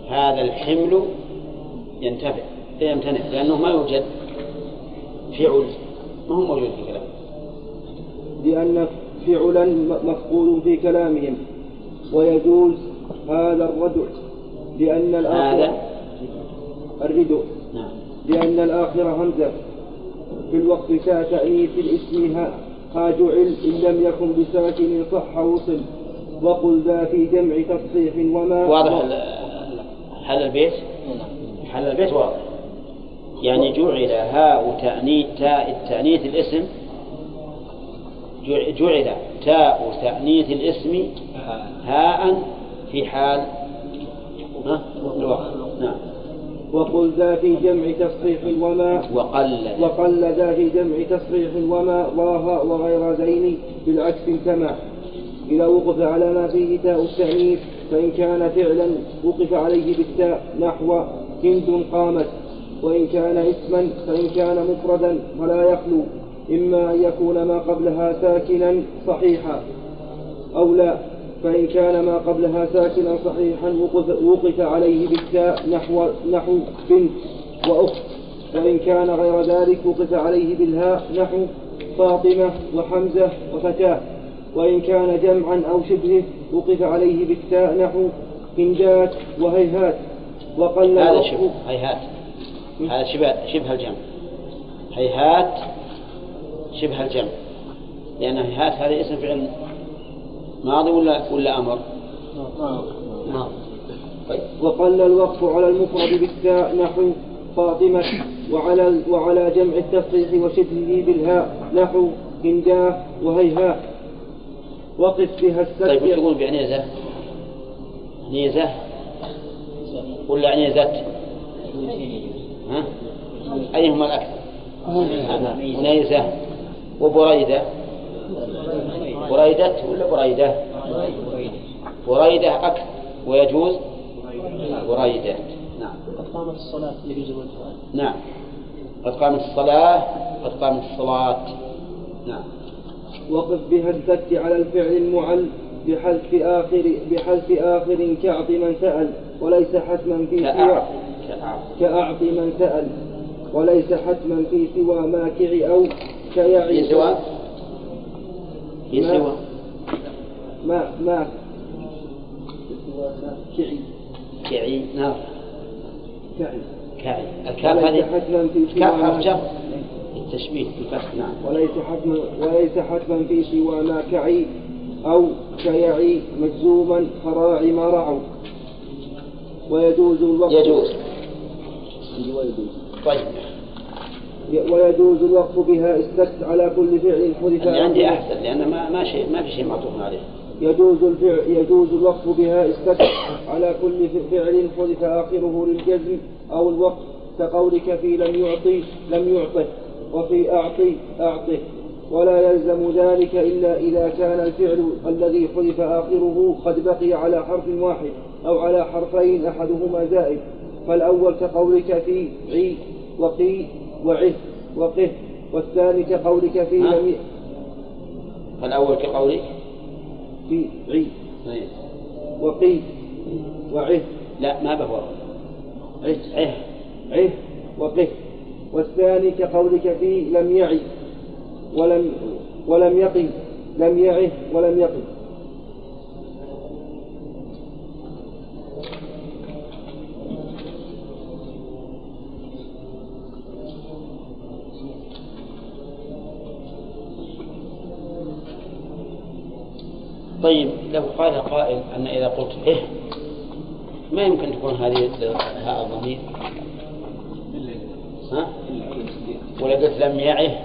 Speaker 1: هذا الحمل ينتفع يمتنع لأنه ما يوجد فعل ما هو موجود في كلامه.
Speaker 2: لأن فعلا مفقود في كلامهم ويجوز هذا الردع لأن الآخر
Speaker 1: هذا؟
Speaker 2: الردع
Speaker 1: نعم.
Speaker 2: لأن الآخر همزة. في الوقت كتأنيث الاسم ها ها جعل إن لم يكن بساكن صح وصل. وقل ذا في جمع تصحيح وما
Speaker 1: واضح حل البيت؟ حل البيت واضح؟ يعني جعل هاء تأنيث تاء التأنيث الاسم. جع- جعل تاء تأنيث الاسم هاء في حال؟ الوقت. نعم.
Speaker 2: وقل ذا في جمع تصحيح وما
Speaker 1: وقلد
Speaker 2: وقل ذا في جمع تصحيح وما وغير ذين بالعكس كما. إذا وقف على ما فيه تاء التأنيث فإن كان فعلا وقف عليه بالتاء نحو هند قامت وإن كان اسما فإن كان مفردا فلا يخلو. إما أن يكون ما قبلها ساكنا صحيحا أو لا. فإن كان ما قبلها ساكنا صحيحا وقف, وقف عليه بالتاء نحو نحو بنت وأخت. وإن كان غير ذلك وقف عليه بالهاء نحو فاطمة وحمزة وفتاة. وإن كان جمعا أو شبهه وقف عليه بالتاء نحو هندات وهيهات وقل
Speaker 1: هذا شبه هيهات. هذا شبه شبه الجمع. هيهات شبه الجمع. لأن هيهات هذا اسم فعل ماضي ولا ولا أمر؟ ماضي. طيب
Speaker 2: وقل الوقف على المفرد بالتاء نحو فاطمة وعلى وعلى جمع التصحيح وشبهه بالهاء نحو هنداه وهيهات. وقف بها
Speaker 1: طيب وش
Speaker 2: السد
Speaker 1: تقول بعنيزة؟ عنيزة ولا عنيزة؟ ها؟ أيهما الأكثر؟ عنيزة. وبريدة؟ بريدة ولا بريدة؟ بريدة أكثر. ويجوز؟ بريدة. نعم.
Speaker 3: قد قامت الصلاة يجوز الوجهان
Speaker 1: نعم. قد قامت الصلاة قد قامت الصلاة. نعم.
Speaker 2: وقف بها السد على الفعل المعل بحذف آخر بحذف آخر كأعط من سأل وليس حتما في سوى
Speaker 1: كأعط
Speaker 2: من سأل وليس حتما في سوى ماكع أو كيعي
Speaker 1: في سوى؟ في
Speaker 2: ما-
Speaker 1: سوى.
Speaker 2: ما ما ماكعي
Speaker 1: كعي نعم.
Speaker 2: كعي.
Speaker 1: كعي. الكاف هذه
Speaker 2: حتما في سوى
Speaker 1: كاف التشبيه بالفتح نعم.
Speaker 2: وليس حتما وليس حتما في سوى ما كعي أو كيعي مجزوما فراعي ما رعوا. ويجوز الوقف
Speaker 1: يجوز. طيب.
Speaker 2: ويجوز الوقف بها استكت على كل فعل حذف
Speaker 1: اللي عندي. أحسن لأن ما ما شيء ما في شيء معطوف عليه.
Speaker 2: يجوز الفعل يجوز الوقف بها استكت على كل فعل حذف آخره للجزم أو الوقف كقولك في لم يعطي لم يعطه. وفي أعطي أعطه ولا يلزم ذلك إلا إذا كان الفعل الذي حذف آخره قد بقي على حرف واحد أو على حرفين أحدهما زائد. فالأول كقولك في عي وقي وعه وقه والثاني كقولك في؟ لم ي...
Speaker 1: الأول كقولك؟
Speaker 2: في عي.
Speaker 1: طيب.
Speaker 2: وقي وعه.
Speaker 1: لا ما به
Speaker 2: عه.
Speaker 1: عه
Speaker 2: وقه. والثاني كقولك في لم يعي ولم ولم يقي لم يعه ولم يقي.
Speaker 1: طيب لو قال قائل أن إذا قلت إيه ما يمكن تكون هذه هاء الضمير؟ ها؟ ولا قلت لم يعه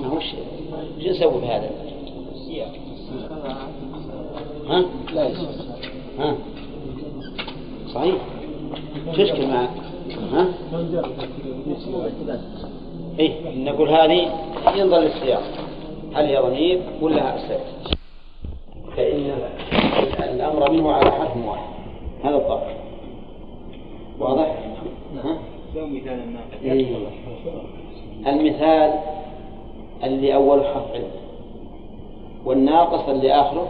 Speaker 1: ما هو شيء شو نسوي بهذا؟ ها؟
Speaker 3: لا
Speaker 1: ها؟ صحيح تشكل معك ها؟ إيه نقول هذه ينظر للسياق هل هي ضمير ولا سكت فإن الأمر منه على حرف واحد هذا الضبط واضح؟ ها؟ إيه. المثال اللي أول حرف علم والناقص اللي آخره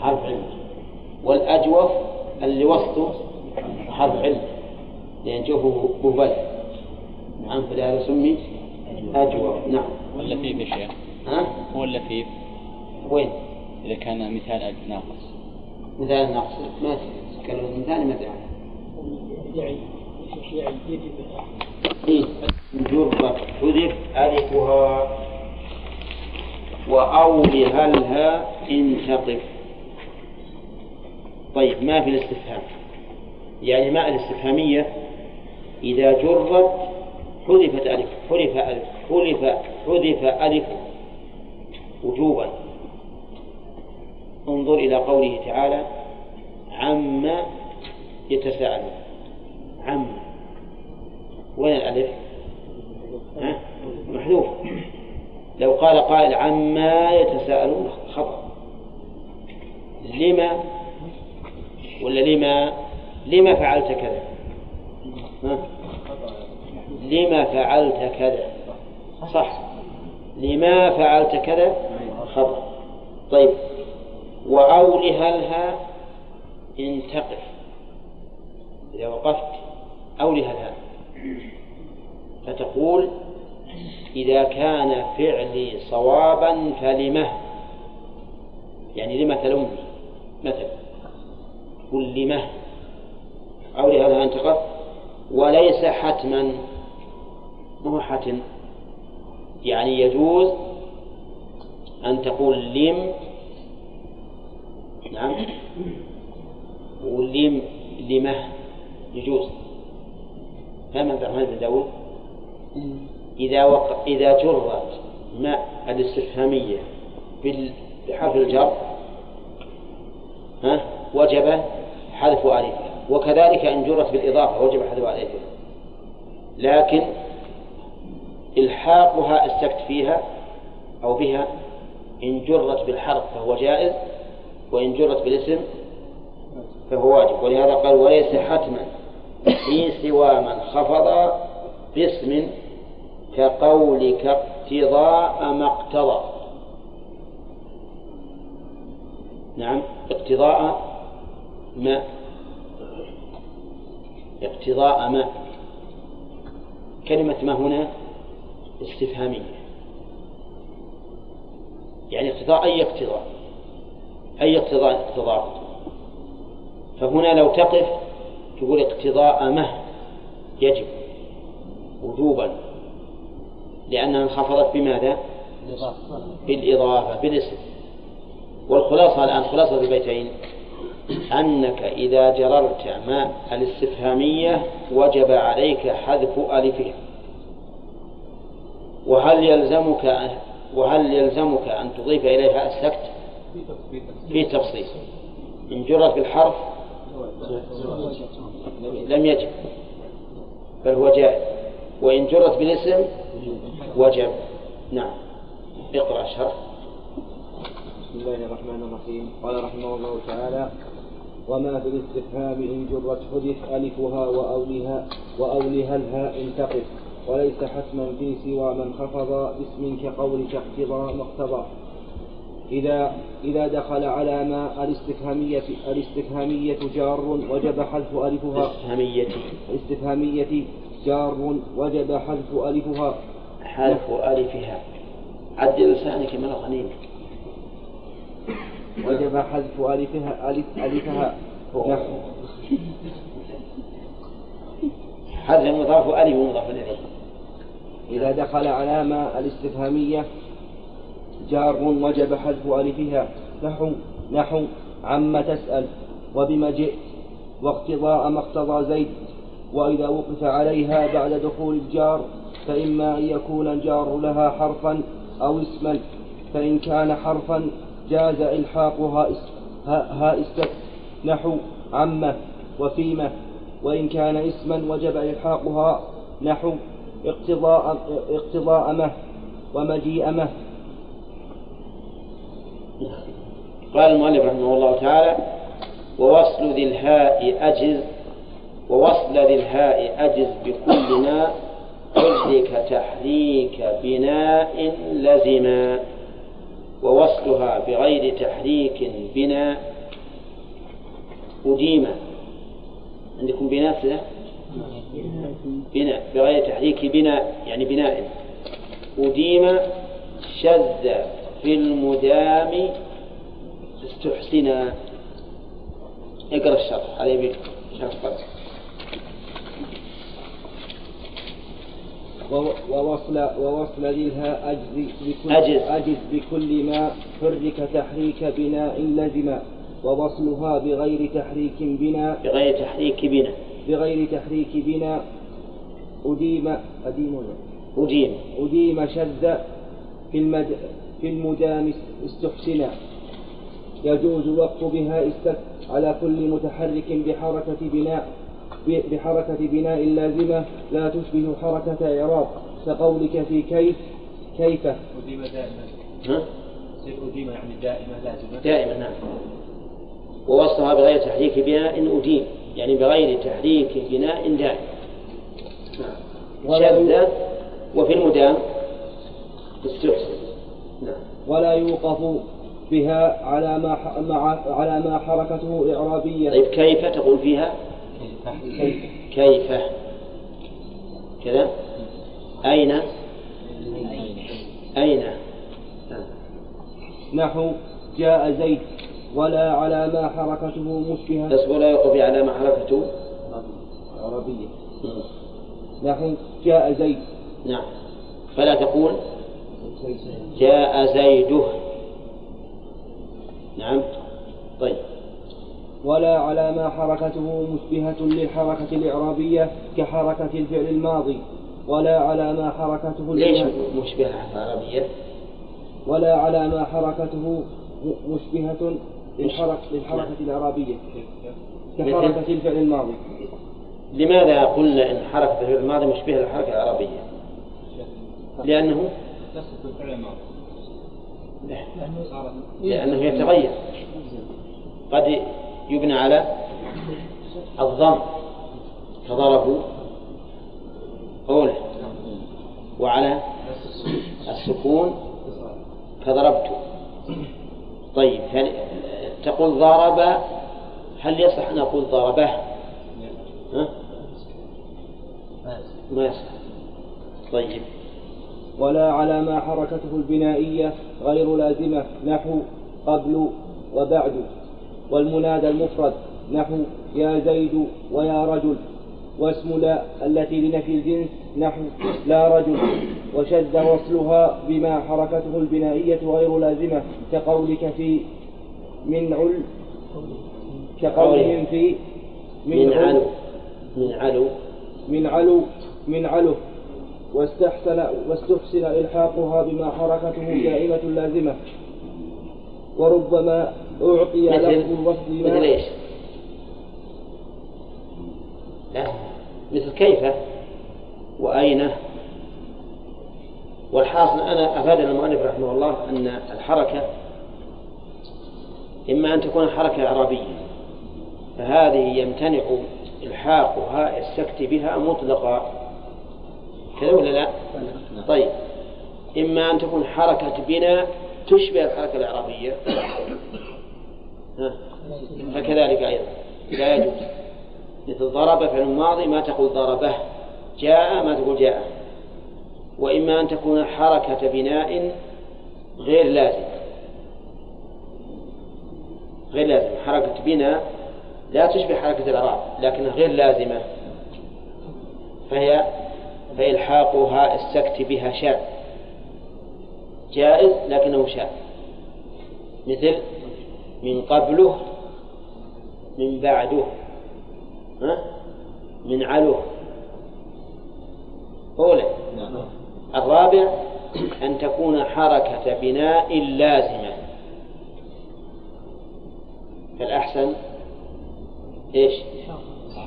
Speaker 1: حرف علم والأجوف اللي وسطه حرف علم لأن جوفه مبل نعم فلهذا سمي أجوف. نعم.
Speaker 7: واللفيف يا شيخ.
Speaker 1: ها؟
Speaker 7: هو اللفيف.
Speaker 1: وين؟
Speaker 7: إذا كان مثال ناقص
Speaker 1: مثال الناقص. ما تكلم المثال ما
Speaker 3: يعي يجب
Speaker 1: جرة حذف ألفها الها إن تقف طيب ما في الاستفهام؟ يعني ما الاستفهامية؟ إذا جرت حذفت ألف حذف ألف حذف حذف ألف وجوبا. انظر إلى قوله تعالى عما يتساءلون. عما. وين الألف؟ محذوف. لو قال قائل عما يتساءلون خطأ. لما؟ ولا لما؟ لما فعلت كذا؟ ها؟ لما فعلت كذا؟ صح. لما فعلت كذا؟ خطأ. طيب. وأولها الها إن تقف إذا وقفت أولها الها فتقول إذا كان فعلي صوابا فلمه. يعني لما تلومني مثلا. قل لمه. أولها الها إن تقف وليس حتما. ما هو حتم؟ يعني يجوز أن تقول لم. نعم. ولم لمه. يجوز. فما بن داود إذا وق... إذا جرت مع الاستفهامية بال- بحرف الجر ها وجب حذف ألفها وكذلك إن جرت بالإضافة وجب حذف ألفها لكن إلحاقها السكت فيها أو بها إن جرت بالحرف فهو جائز وإن جرت بالاسم فهو واجب. ولهذا قال وليس حتما في سوى من خفض باسم كقولك اقتضاء ما اقتضى. نعم اقتضاء ما. اقتضاء ما. كلمة ما هنا استفهامية. يعني اقتضاء أي اقتضاء؟ أي اقتضاء اقتضاء. فهنا لو تقف تقول اقتضاء مه يجب وجوبا. لأنها انخفضت بماذا؟ بالإضافة بالاسم. والخلاصة الآن خلاصة البيتين أنك إذا جررت مع الاستفهامية وجب عليك حذف ألفها وهل يلزمك وهل يلزمك أن تضيف إليها السكت؟ في تفصيل. إن جرت بالحرف لم يجب. بل هو جائز. وإن جرت بالاسم وجب. نعم. اقرأ الشرح
Speaker 2: بسم الله الرحمن الرحيم. قال رحمه الله تعالى وما في الاستفهام إن جرت حذف ألفها وأولها وأولها الهاء تقف وليس حتما في سوى من خفض اسم كقولك اقتضى مقتضى. إذا إذا دخل على ما الاستفهامية الاستفهامية جار وجب حذف ألفها.
Speaker 1: استفهاميتي
Speaker 2: الاستفهامية جار وجب حذف ألفها.
Speaker 1: حذف ألفها. عدل لسانك من الغنيم
Speaker 2: وجب حذف ألفها ألف ألفها. نحو
Speaker 1: حذف مضاف وألف مضاف إليه.
Speaker 2: إذا دخل علامة الاستفهامية جار وجب حذف ألفها. نحو نحو عم تسأل. وبما جئت. واقتضاء ما اقتضى زيد. وإذا وقف عليها بعد دخول الجار فإما أن يكون الجار لها حرفا أو اسما. فإن كان حرفا جاز إلحاقها ها ها است نحو عمه وفيمه وإن كان اسما وجب إلحاقها. نحو اقتضاء اقتضاء مه ومجيء مه
Speaker 1: قال المؤلف رحمه الله تعالى ووصل ذي الهاء أجز ووصل ذي الهاء أجز بكل ما حرك تحريك بناء لزما ووصلها بغير تحريك بناء أديم عندكم بناء سنة؟ بناء بغير تحريك بناء يعني بناء. أديم شذ. في المدام استحسنا اقرأ الشرح على يمينك شرح.
Speaker 2: وو- ووصل ووصل للها أجز بكل
Speaker 1: أجز.
Speaker 2: أجز بكل ما حرك تحريك بناء لزما ووصلها بغير تحريك بناء
Speaker 1: بغير تحريك بنا
Speaker 2: بغير تحريك بناء أديم أديم؟
Speaker 1: أديم
Speaker 2: أديم شذ في المد في المدام استحسنا. يجوز الوقف بها استك على كل متحرك بحركة بناء بحركة بناء لازمة لا تشبه حركة إعراب. كقولك في كيف كيف؟
Speaker 5: أديمة دائمة
Speaker 1: ها؟
Speaker 5: أديمة يعني دائمة لازمة.
Speaker 1: دائما نعم. ووصلها بغير تحريك بناء أديم. يعني بغير تحريك بناء دائم. نعم شذ وفي المدام استحسن.
Speaker 2: ولا يوقف بها على ما على ما حركته إعرابية.
Speaker 1: طيب كيف تقول فيها؟
Speaker 2: كيف؟
Speaker 1: كيف كذا؟ أين؟ أين.
Speaker 2: نحو جاء زيد ولا على ما حركته مشبهة.
Speaker 1: بس ولا يقف على ما حركته؟
Speaker 2: إعرابية.
Speaker 1: مم.
Speaker 2: نحو جاء زيد.
Speaker 1: نعم. فلا تقول جاء زيده. نعم. طيب.
Speaker 2: ولا على ما حركته مشبهة للحركة الإعرابية كحركة الفعل الماضي. ولا على ما حركته
Speaker 1: ليش مشبهة عربية
Speaker 2: ولا على ما حركته مشبهة للحركة, للحركة الإعرابية. كحركة الفعل الماضي.
Speaker 1: لماذا قلنا إن حركة الفعل الماضي مشبهة للحركة العربية لأنه
Speaker 5: بالفعل الماضي
Speaker 1: لأنه يتغير. قد يبنى على الضم. كضربوا قوله. وعلى السكون كضربت طيب هل تقول ضرب هل يصح أن أقول ضربه ها؟ ما يصح. طيب.
Speaker 2: ولا على ما حركته البنائية غير لازمة نحو قبل وبعد. والمنادى المفرد نحو يا زيد ويا رجل. واسم لا التي لنفي الجنس نحو لا رجل. وشذ وصلها بما حركته البنائية غير لازمة كقولك في من عل كقولهم في
Speaker 1: من علو. من علو.
Speaker 2: من علو من علو. واستحسن واستحسن إلحاقها بما حركته [CLEARS THROAT] دائمة لازمة وربما أعطي
Speaker 1: مثل
Speaker 2: لفظ الوصل ما
Speaker 1: مثل إيش؟ لا مثل كيف؟ وأين؟ والحاصل أنا أفادنا المؤلف رحمه الله أن الحركة إما أن تكون حركة إعرابية فهذه يمتنع إلحاق هاء السكت بها مطلقا. كذا ولا لا؟ طيب. إما أن تكون حركة بناء تشبه الحركة الإعرابية؟ فكذلك أيضا. لا يجوز. مثل ضرب في الماضي ما تقول ضربه. جاء ما تقول جاء. وإما أن تكون حركة بناء غير لازمة غير لازمة حركة بناء لا تشبه حركة الإعراب لكنها غير لازمة. فهي فإلحاقها السكت بها شاذ جائز لكنه شاذ مثل من قبله من بعده ها؟ من علوه أولى الرابع أن تكون حركة بناء لازمة. فالأحسن إيش؟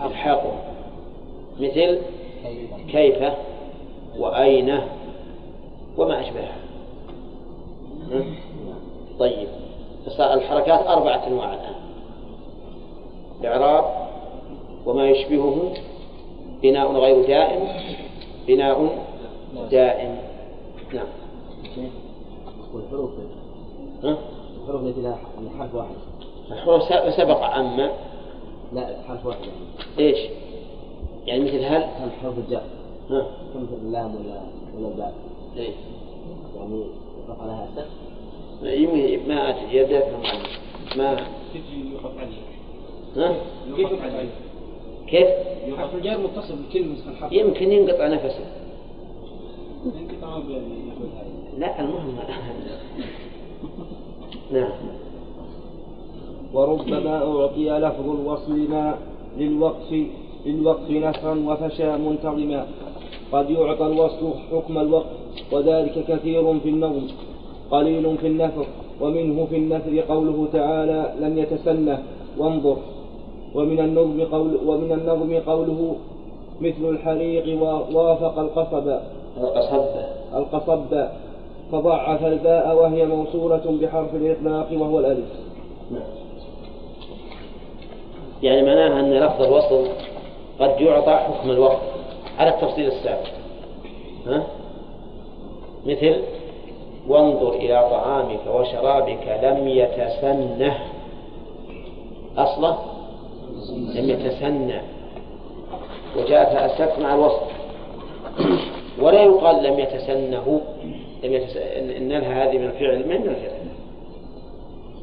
Speaker 1: إلحاقه. مثل كيف وأين وما أشبهها. طيب. الحركات أربعة أنواع الآن. الإعراب وما يشبهه بناء غير دائم بناء دائم. نعم.
Speaker 5: والحروف
Speaker 1: ها؟
Speaker 5: الحروف التي لها حرف واحد.
Speaker 1: الحروف سبق عما
Speaker 5: لا حرف واحد. يعني
Speaker 1: إيش؟ يعني مثل هل؟
Speaker 5: هل حرف الجر؟
Speaker 1: ها؟
Speaker 5: مثل اللام ولا ولا الباء؟
Speaker 1: إيه؟
Speaker 5: يعني يطلق عليها سكت
Speaker 1: يمكن ما أدري يبدأ ما
Speaker 3: تجي يوقف عليه؟
Speaker 1: ها؟
Speaker 3: يوقف عليه.
Speaker 1: كيف؟
Speaker 3: حرف الجر متصل بكلمة مثل حرف
Speaker 1: يمكن ينقطع نفسه.
Speaker 3: انقطاع بين-
Speaker 1: لا المهم. نعم.
Speaker 2: وربما أعطي لفظ الوصل ما للوقف. للوقف نثرا وفشى منتظما. قد يعطى الوصل حكم الوقف وذلك كثير في النظم قليل في النثر ومنه في النثر قوله تعالى لم يتسنه وانظر. ومن النظم قول ومن النظم قوله مثل الحريق ووافق القصب
Speaker 1: القصب.
Speaker 2: القصب. فضعف الباء وهي موصولة بحرف الإطلاق وهو الألف.
Speaker 1: يعني معناها أن لفظ الوصل قد يعطى حكم الوقف على التفصيل السابق. ها؟ مثل وانظر إلى طعامك وشرابك لم يتسنه. أصله لم يتسنى وجاءت السكت مع الوصل ولا يقال لم يتسنه. لم يتس... إن لها هذه من الفعل. من الفعل؟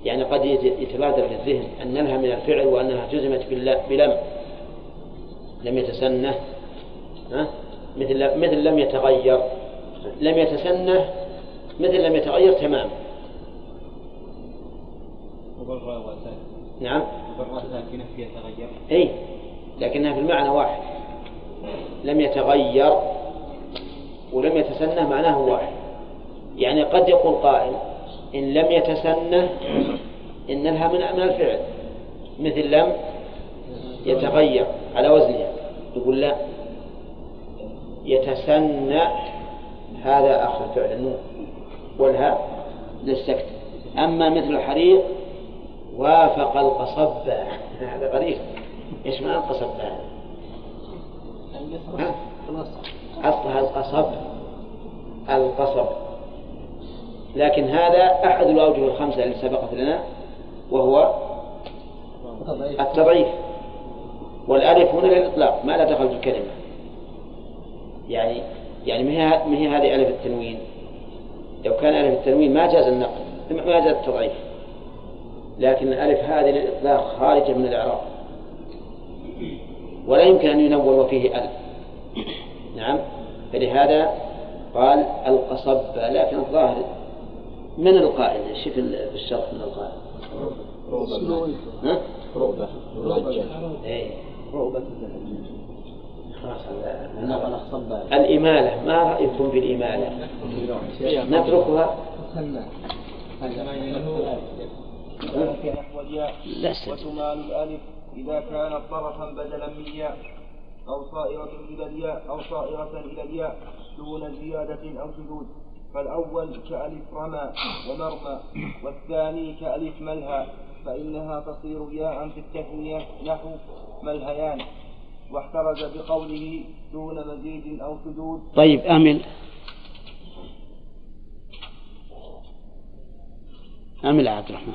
Speaker 1: يعني قد يتبادر للذهن أن لها من الفعل وأنها جزمت بلم. لم يتسنه ها؟ مثل مثل لم يتغير. لم يتسنه مثل لم يتغير تماما نعم.
Speaker 3: ساكنة فيها تغير
Speaker 1: أي لكنها في المعنى واحد. لم يتغير ولم يتسنه معناه واحد. يعني قد يقول قائل إن لم يتسنه إن لها من من الفعل. مثل لم يتغير على وزنها. يقول لا. يتسنى هذا آخر فعل النون والهاء للسكت أما مثل الحريق وافق القصب. هذا غريب. إيش معنى القصب؟ هذا؟ ها؟ أصلها القصب. القصب. لكن هذا أحد الأوجه الخمسة اللي سبقت لنا وهو التضعيف. والألف هنا للإطلاق. ما لا دخل في الكلمة. يعني يعني ما هي هذه ألف التنوين؟ لو كان ألف التنوين ما جاز النقل ما جاز التضعيف. لكن الألف هذه للإطلاق خارجة من الإعراب. ولا يمكن أن ينون وفيه ألف. نعم. فلهذا قال القصب لكن الظاهر من القائل شوف في الشرح من القائل ها؟
Speaker 5: رغبة
Speaker 1: إيه.
Speaker 5: الصبة
Speaker 1: الإمالة ما رأيكم في الإمالة نتركها.
Speaker 2: وتمال الألف. إذا كانت طرفا بدلا من ياء أو صائرة إلى الياء أو صائرة إلى الياء دون زيادة أو شذوذ. فالأول كألف رمى ومرمى والثاني كألف ملهى. فإنها تصير ياء في التثنية نحو ملهيان واحترز بقوله دون مزيد أو شذوذ
Speaker 1: طيب أمل. أمل عبد الرحمن.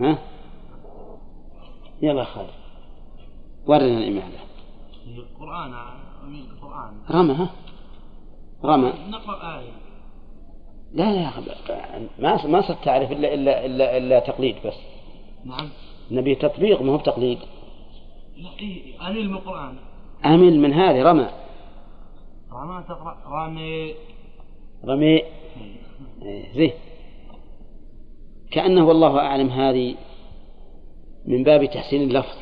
Speaker 1: ها؟ يلا خالد. ورنا الإمالة
Speaker 3: القرآن من القرآن.
Speaker 1: رمى ها؟ رمى.
Speaker 3: نقرأ آية.
Speaker 1: لا لا يا أخي ما ما صرت تعرف إلا إلا إلا إلا تقليد بس.
Speaker 3: نعم.
Speaker 1: نبي تطبيق ما هو بتقليد.
Speaker 3: لا إيه أميل من القرآن.
Speaker 1: أمل من هذه رمى.
Speaker 3: رمى تقرأ رامي
Speaker 1: رمي إيه، زين. كأنه والله أعلم هذه من باب تحسين اللفظ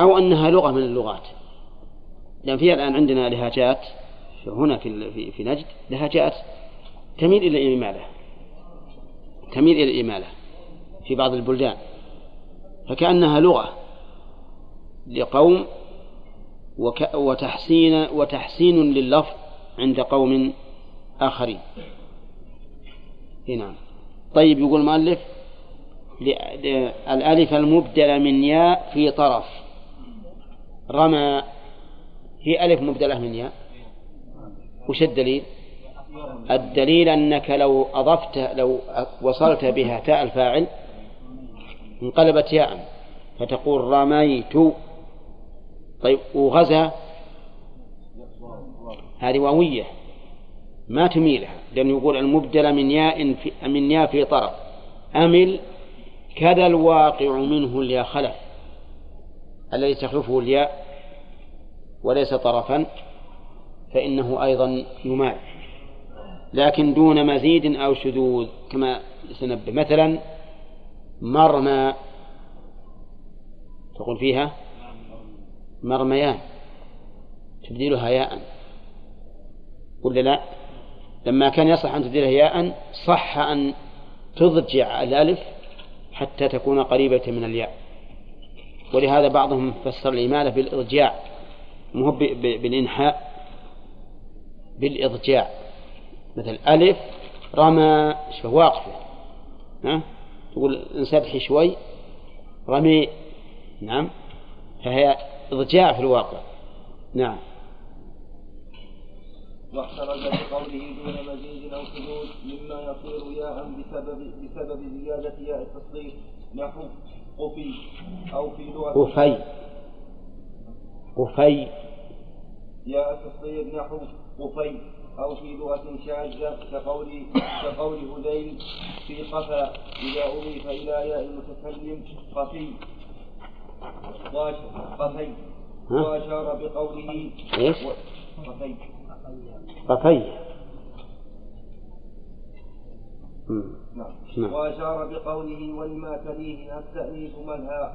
Speaker 1: أو أنها لغة من اللغات. لأن في الآن عندنا لهجات هنا في, في نجد لهجات تميل إلى الإمالة تميل إلى الإمالة في بعض البلدان فكأنها لغة لقوم وك وتحسين وتحسين لللفظ عند قوم آخرين. نعم. طيب يقول المؤلف الألف المبدلة من ياء في طرف. رمى هي ألف مبدلة من ياء. وش الدليل؟ الدليل أنك لو أضفت لو وصلت بها تاء الفاعل انقلبت ياء فتقول رميت. طيب وغزا؟ هذه واوية ما تميلها لأنه يقول المبدلة من ياء في من ياء في طرف. أمل كذا الواقع منه الياء خلف. الذي تخلفه الياء وليس طرفا فإنه أيضا يمال لكن دون مزيد أو شذوذ كما سنبه. مثلا مرمى. تقول فيها مرميان. تبديلها ياء. ولا لا؟ لما كان يصح أن تبدلها ياء صح أن تضجع الألف حتى تكون قريبة من الياء. ولهذا بعضهم فسر الإمالة بالإضجاع. مو بالإنحاء بالإضجاع. مثل ألف رمى شو واقفة. ها؟ تقول انسدحي شوي رمي. نعم. فهي إضجاع في الواقع. نعم.
Speaker 2: واحترز بقوله دون مزيد أو شذوذ مما يصير ياء بسبب بسبب زيادة ياء التصغير نحو قفي أو في لغة
Speaker 1: قفي. قفي.
Speaker 2: ياء التصغير نحو قفي. أو في لغة شاذة كقول كقول هذيل في قفا إذا أضيف إلى ياء المتكلم قفي. قفي. وأشار بقوله
Speaker 1: إيش؟
Speaker 2: قفي.
Speaker 1: قفي.
Speaker 2: نعم.
Speaker 1: نعم.
Speaker 2: وأشار بقوله ولما تليه التأنيث منها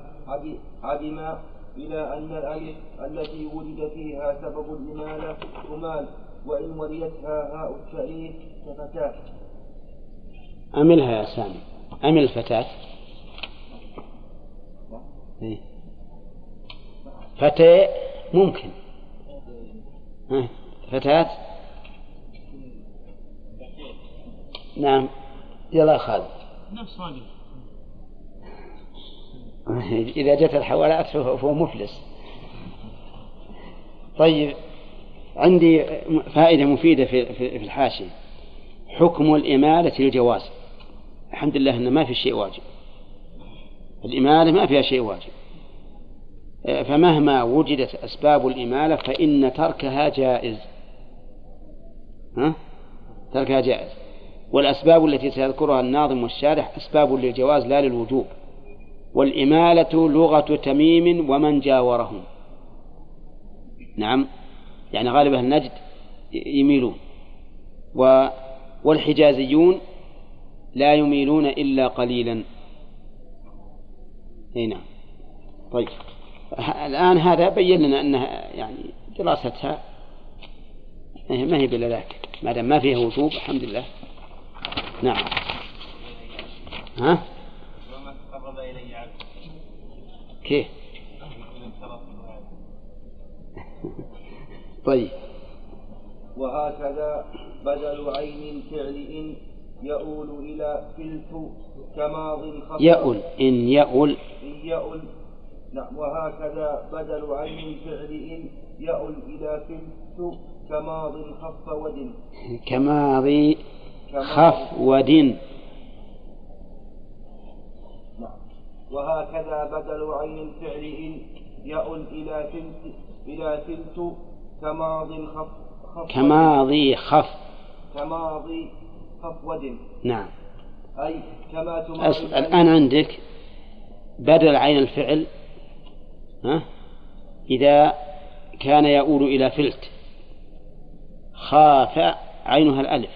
Speaker 2: عدم إلى أن الألف التي ولد فيها سبب الإمالة تمال. وإن وليتها هاء التأنيث كفتاة
Speaker 1: أملها يا سامي. أمل الفتاة. إيه. فتاة ممكن. ها، فتاة. نعم. يلا خالد.
Speaker 3: نفس ما قلت
Speaker 1: إذا جت الحوالات فهو مفلس. طيب. عندي فائدة مفيدة في الحاشية. حكم الإمالة للجواز. الحمد لله أن ما في شيء واجب. الإمالة ما فيها شيء واجب. فمهما وجدت أسباب الإمالة فإن تركها جائز. ها؟ تركها جائز. والأسباب التي سيذكرها الناظم والشارح أسباب للجواز لا للوجوب. والإمالة لغة تميم ومن جاورهم. نعم. يعني غالب أهل نجد يميلون. و والحجازيون لا يميلون إلا قليلا. إي نعم. طيب. الآن هذا بين لنا أنها يعني دراستها ما هي بلا ذاك ما دام ما فيها وجوب الحمد لله. نعم. ها؟ كيف؟ [LAUGHS] طيب.
Speaker 2: وهكذا بدل عين الفعل إن يؤول إلى فلت كماض خفض.
Speaker 1: يأل إن يأل
Speaker 2: إن يؤل نعم وهكذا بدل عين الفعل إن يؤل إلى فلت كماض خف ود.
Speaker 1: كماضي خف ودن
Speaker 2: نعم وهكذا بدل عين الفعل إن يؤل إلى فلت إلى فلت كماض خف
Speaker 1: كماضي خف.
Speaker 2: كماضي خف ود
Speaker 1: نعم.
Speaker 2: أي كما تماضي
Speaker 1: الآن عندك بدل عين الفعل ها؟ إذا كان يؤول إلى فلت. خاف عينها الألف.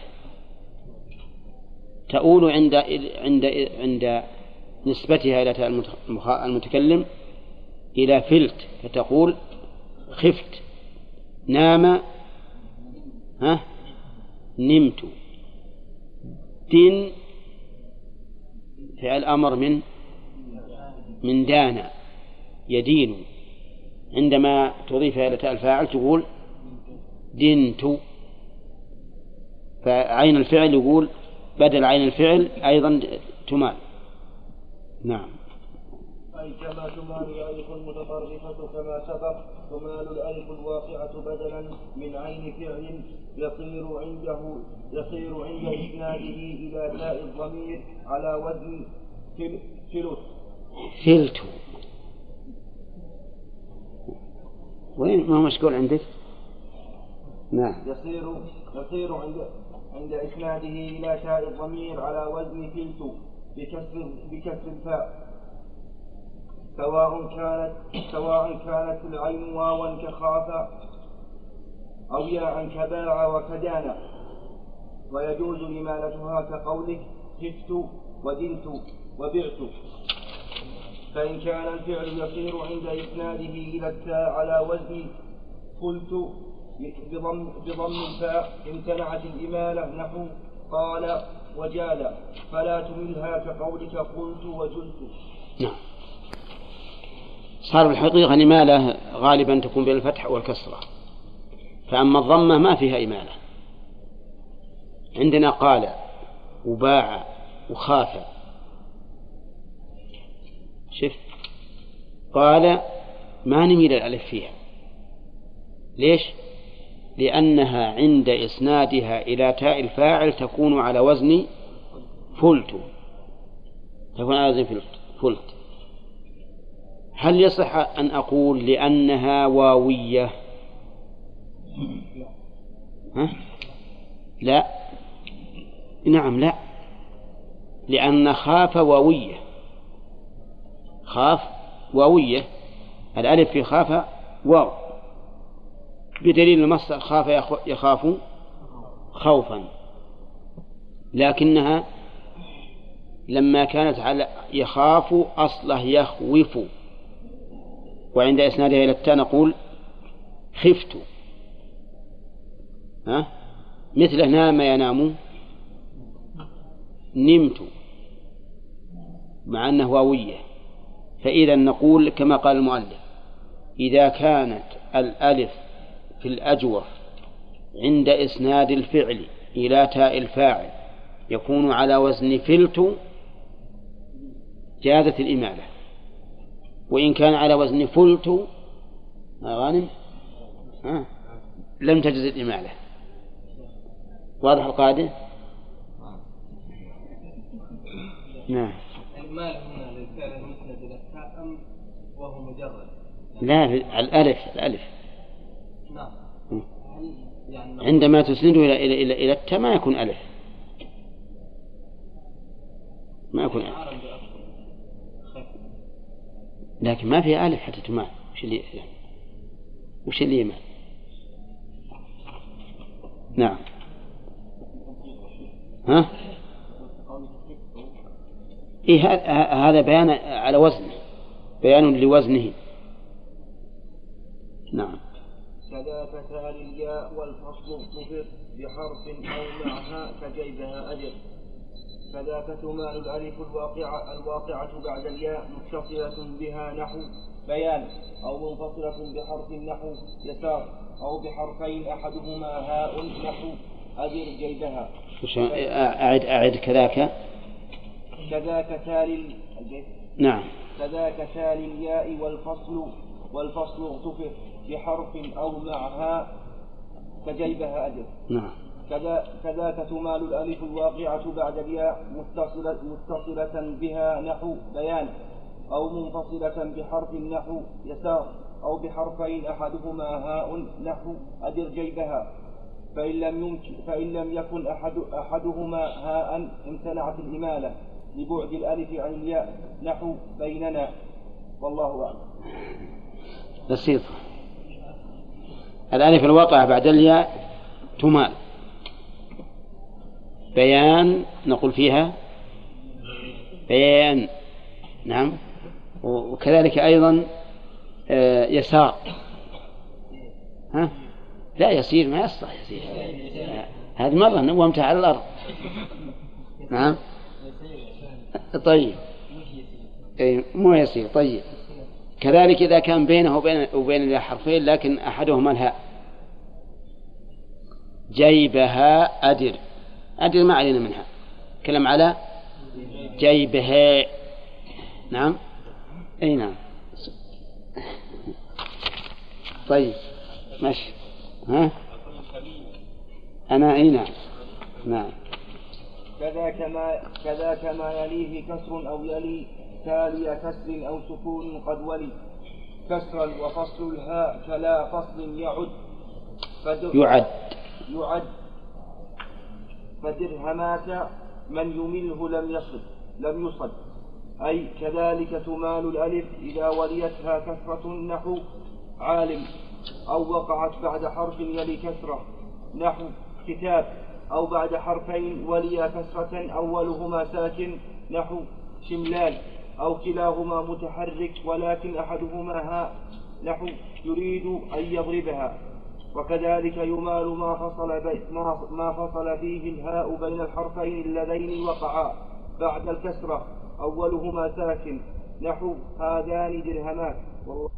Speaker 1: تؤول عند عند عند نسبتها إلى المتكلم إلى فلت فتقول خفت. نام ها؟ نمت. دن فعل أمر من من دان يدين. عندما تضيف إلى تاء الفاعل تقول دنت. فعين الفعل يقول بدل عين الفعل أيضا تمال. نعم.
Speaker 2: كما تمال الألف المتطرفة كما سبق تمال الألف الواقعة بدلا من عين فعل يصير عنده يصير عند إسناده إلى تاء الضمير على وزن فلت
Speaker 1: فلت وين ما هو عندك؟ نعم.
Speaker 2: يصير يصير عند عند إسناده إلى تاء الضمير على وزن فلت بكسر بكسر الفاء. سواء كانت سواء كانت العين واوا كخاف أو ياء كباع وكدانا. ويجوز إمالتها كقولك خفت ودنت وبعت. فإن كان الفعل يصير عند إسناده إلى التاء على وزن قلت بضم بضم الفاء امتنعت الإمالة نحو قال وجال فلا تملها كقولك قلت وجلت.
Speaker 1: نعم. صار الحقيقة الإمالة غالبا تكون بالفتح والكسرة. فأما الضمة ما فيها إمالة. عندنا قال وباع وخاف. شف قال ما نميل الألف فيها. ليش؟ لأنها عند إسنادها إلى تاء الفاعل تكون على وزن فلت تكون على وزن فلت هل يصح أن أقول لأنها واوية؟ ها؟ لا. نعم لا. لأن خاف واوية. خاف واوية. الألف في خاف واو. بدليل المصدر خاف يخ- يخاف خوفا. لكنها لما كانت على يخاف أصله يخوف. وعند إسنادها إلى التاء نقول خفت. ها؟ مثل نام ينام نمت مع أنه واوية. فإذا نقول كما قال المؤلف إذا كانت الألف في الأجوف عند إسناد الفعل إلى تاء الفاعل يكون على وزن فلت جازت الإمالة. وإن كان على وزن فلت غانم ها لم تجز الإمالة واضح القاعدة؟ نعم.
Speaker 3: المال هنا للفعل المسند إلى التاء أم وهو مجرد؟
Speaker 1: لا الألف الألف.
Speaker 3: نعم. يعني
Speaker 1: عندما تسنده إلى إلى إلى, إلى التاء ما يكون ألف. ما يكون ألف. لكن ما فيها ألف حتى تمال وش اللي وش اللي يمال نعم. ها؟ إيه هذا بيان على وزنه. بيان لوزنه. نعم.
Speaker 2: تالي الياء والفصل مفر بحرف أو معها كجيبها أجر. كذاك تمال الألف الواقعة الواقعة بعد الياء متصلة بها نحو بيان أو منفصلة بحرف نحو يسار أو بحرفين أحدهما هاء نحو أجر جيبها
Speaker 1: وش- أعد أعد كذاك.
Speaker 2: كذاك تالي
Speaker 1: نعم.
Speaker 2: كذاك تالي الياء والفصل والفصل اغتفر بحرف أو معها كجيبها أجر
Speaker 1: نعم.
Speaker 2: كذا كذاك تمال الألف الواقعة بعد الياء متصلة, متصلة بها نحو بيان أو منفصلة بحرف نحو يسار أو بحرفين أحدهما هاء نحو أدر جيبها. فإن لم يمكن فإن لم يكن أحد أحدهما هاء امتنعت الإمالة لبعد الألف عن الياء نحو بيننا. والله أعلم.
Speaker 1: بسيطة الألف الواقعة بعد الياء تمال. بيان نقول فيها بيان نعم. وكذلك أيضا آه، يسار. ها؟ لا يسير ما يصلح يسير. هذه مرة نومتها على الأرض. نعم. طيب. أي مو يسير طيب. كذلك إذا كان بينه وبين وبين الحرفين لكن أحدهما الهاء. جيبها أدر. أدر ما علينا منها. كلام على جيبها. نعم. أي نعم. طيب. ماشي. ها؟ أنا أي نعم. نعم.
Speaker 2: كذا كما كذا كما يليه كسر أو يلي تالي كسر أو سكون قد ولي. كسرا وفصل الهاء كلا فصل يعد.
Speaker 1: يعد.
Speaker 2: يعد. فدرهمات من يمله لم يصد لم يصد أي كذلك تمال الألف إذا وليتها كسرة نحو عالم. أو وقعت بعد حرف يلي كسرة نحو. كتاب. أو بعد حرفين ولي كسرة أولهما ساكن. نحو. شملان. أو كلاهما متحرك ولكن أحدهما هاء نحو. يريد أن يضربها. وكذلك يمال ما فصل ما فصل فيه الهاء بين الحرفين اللذين وقعا بعد الكسرة أولهما ساكن. نحو هذان درهمان. والله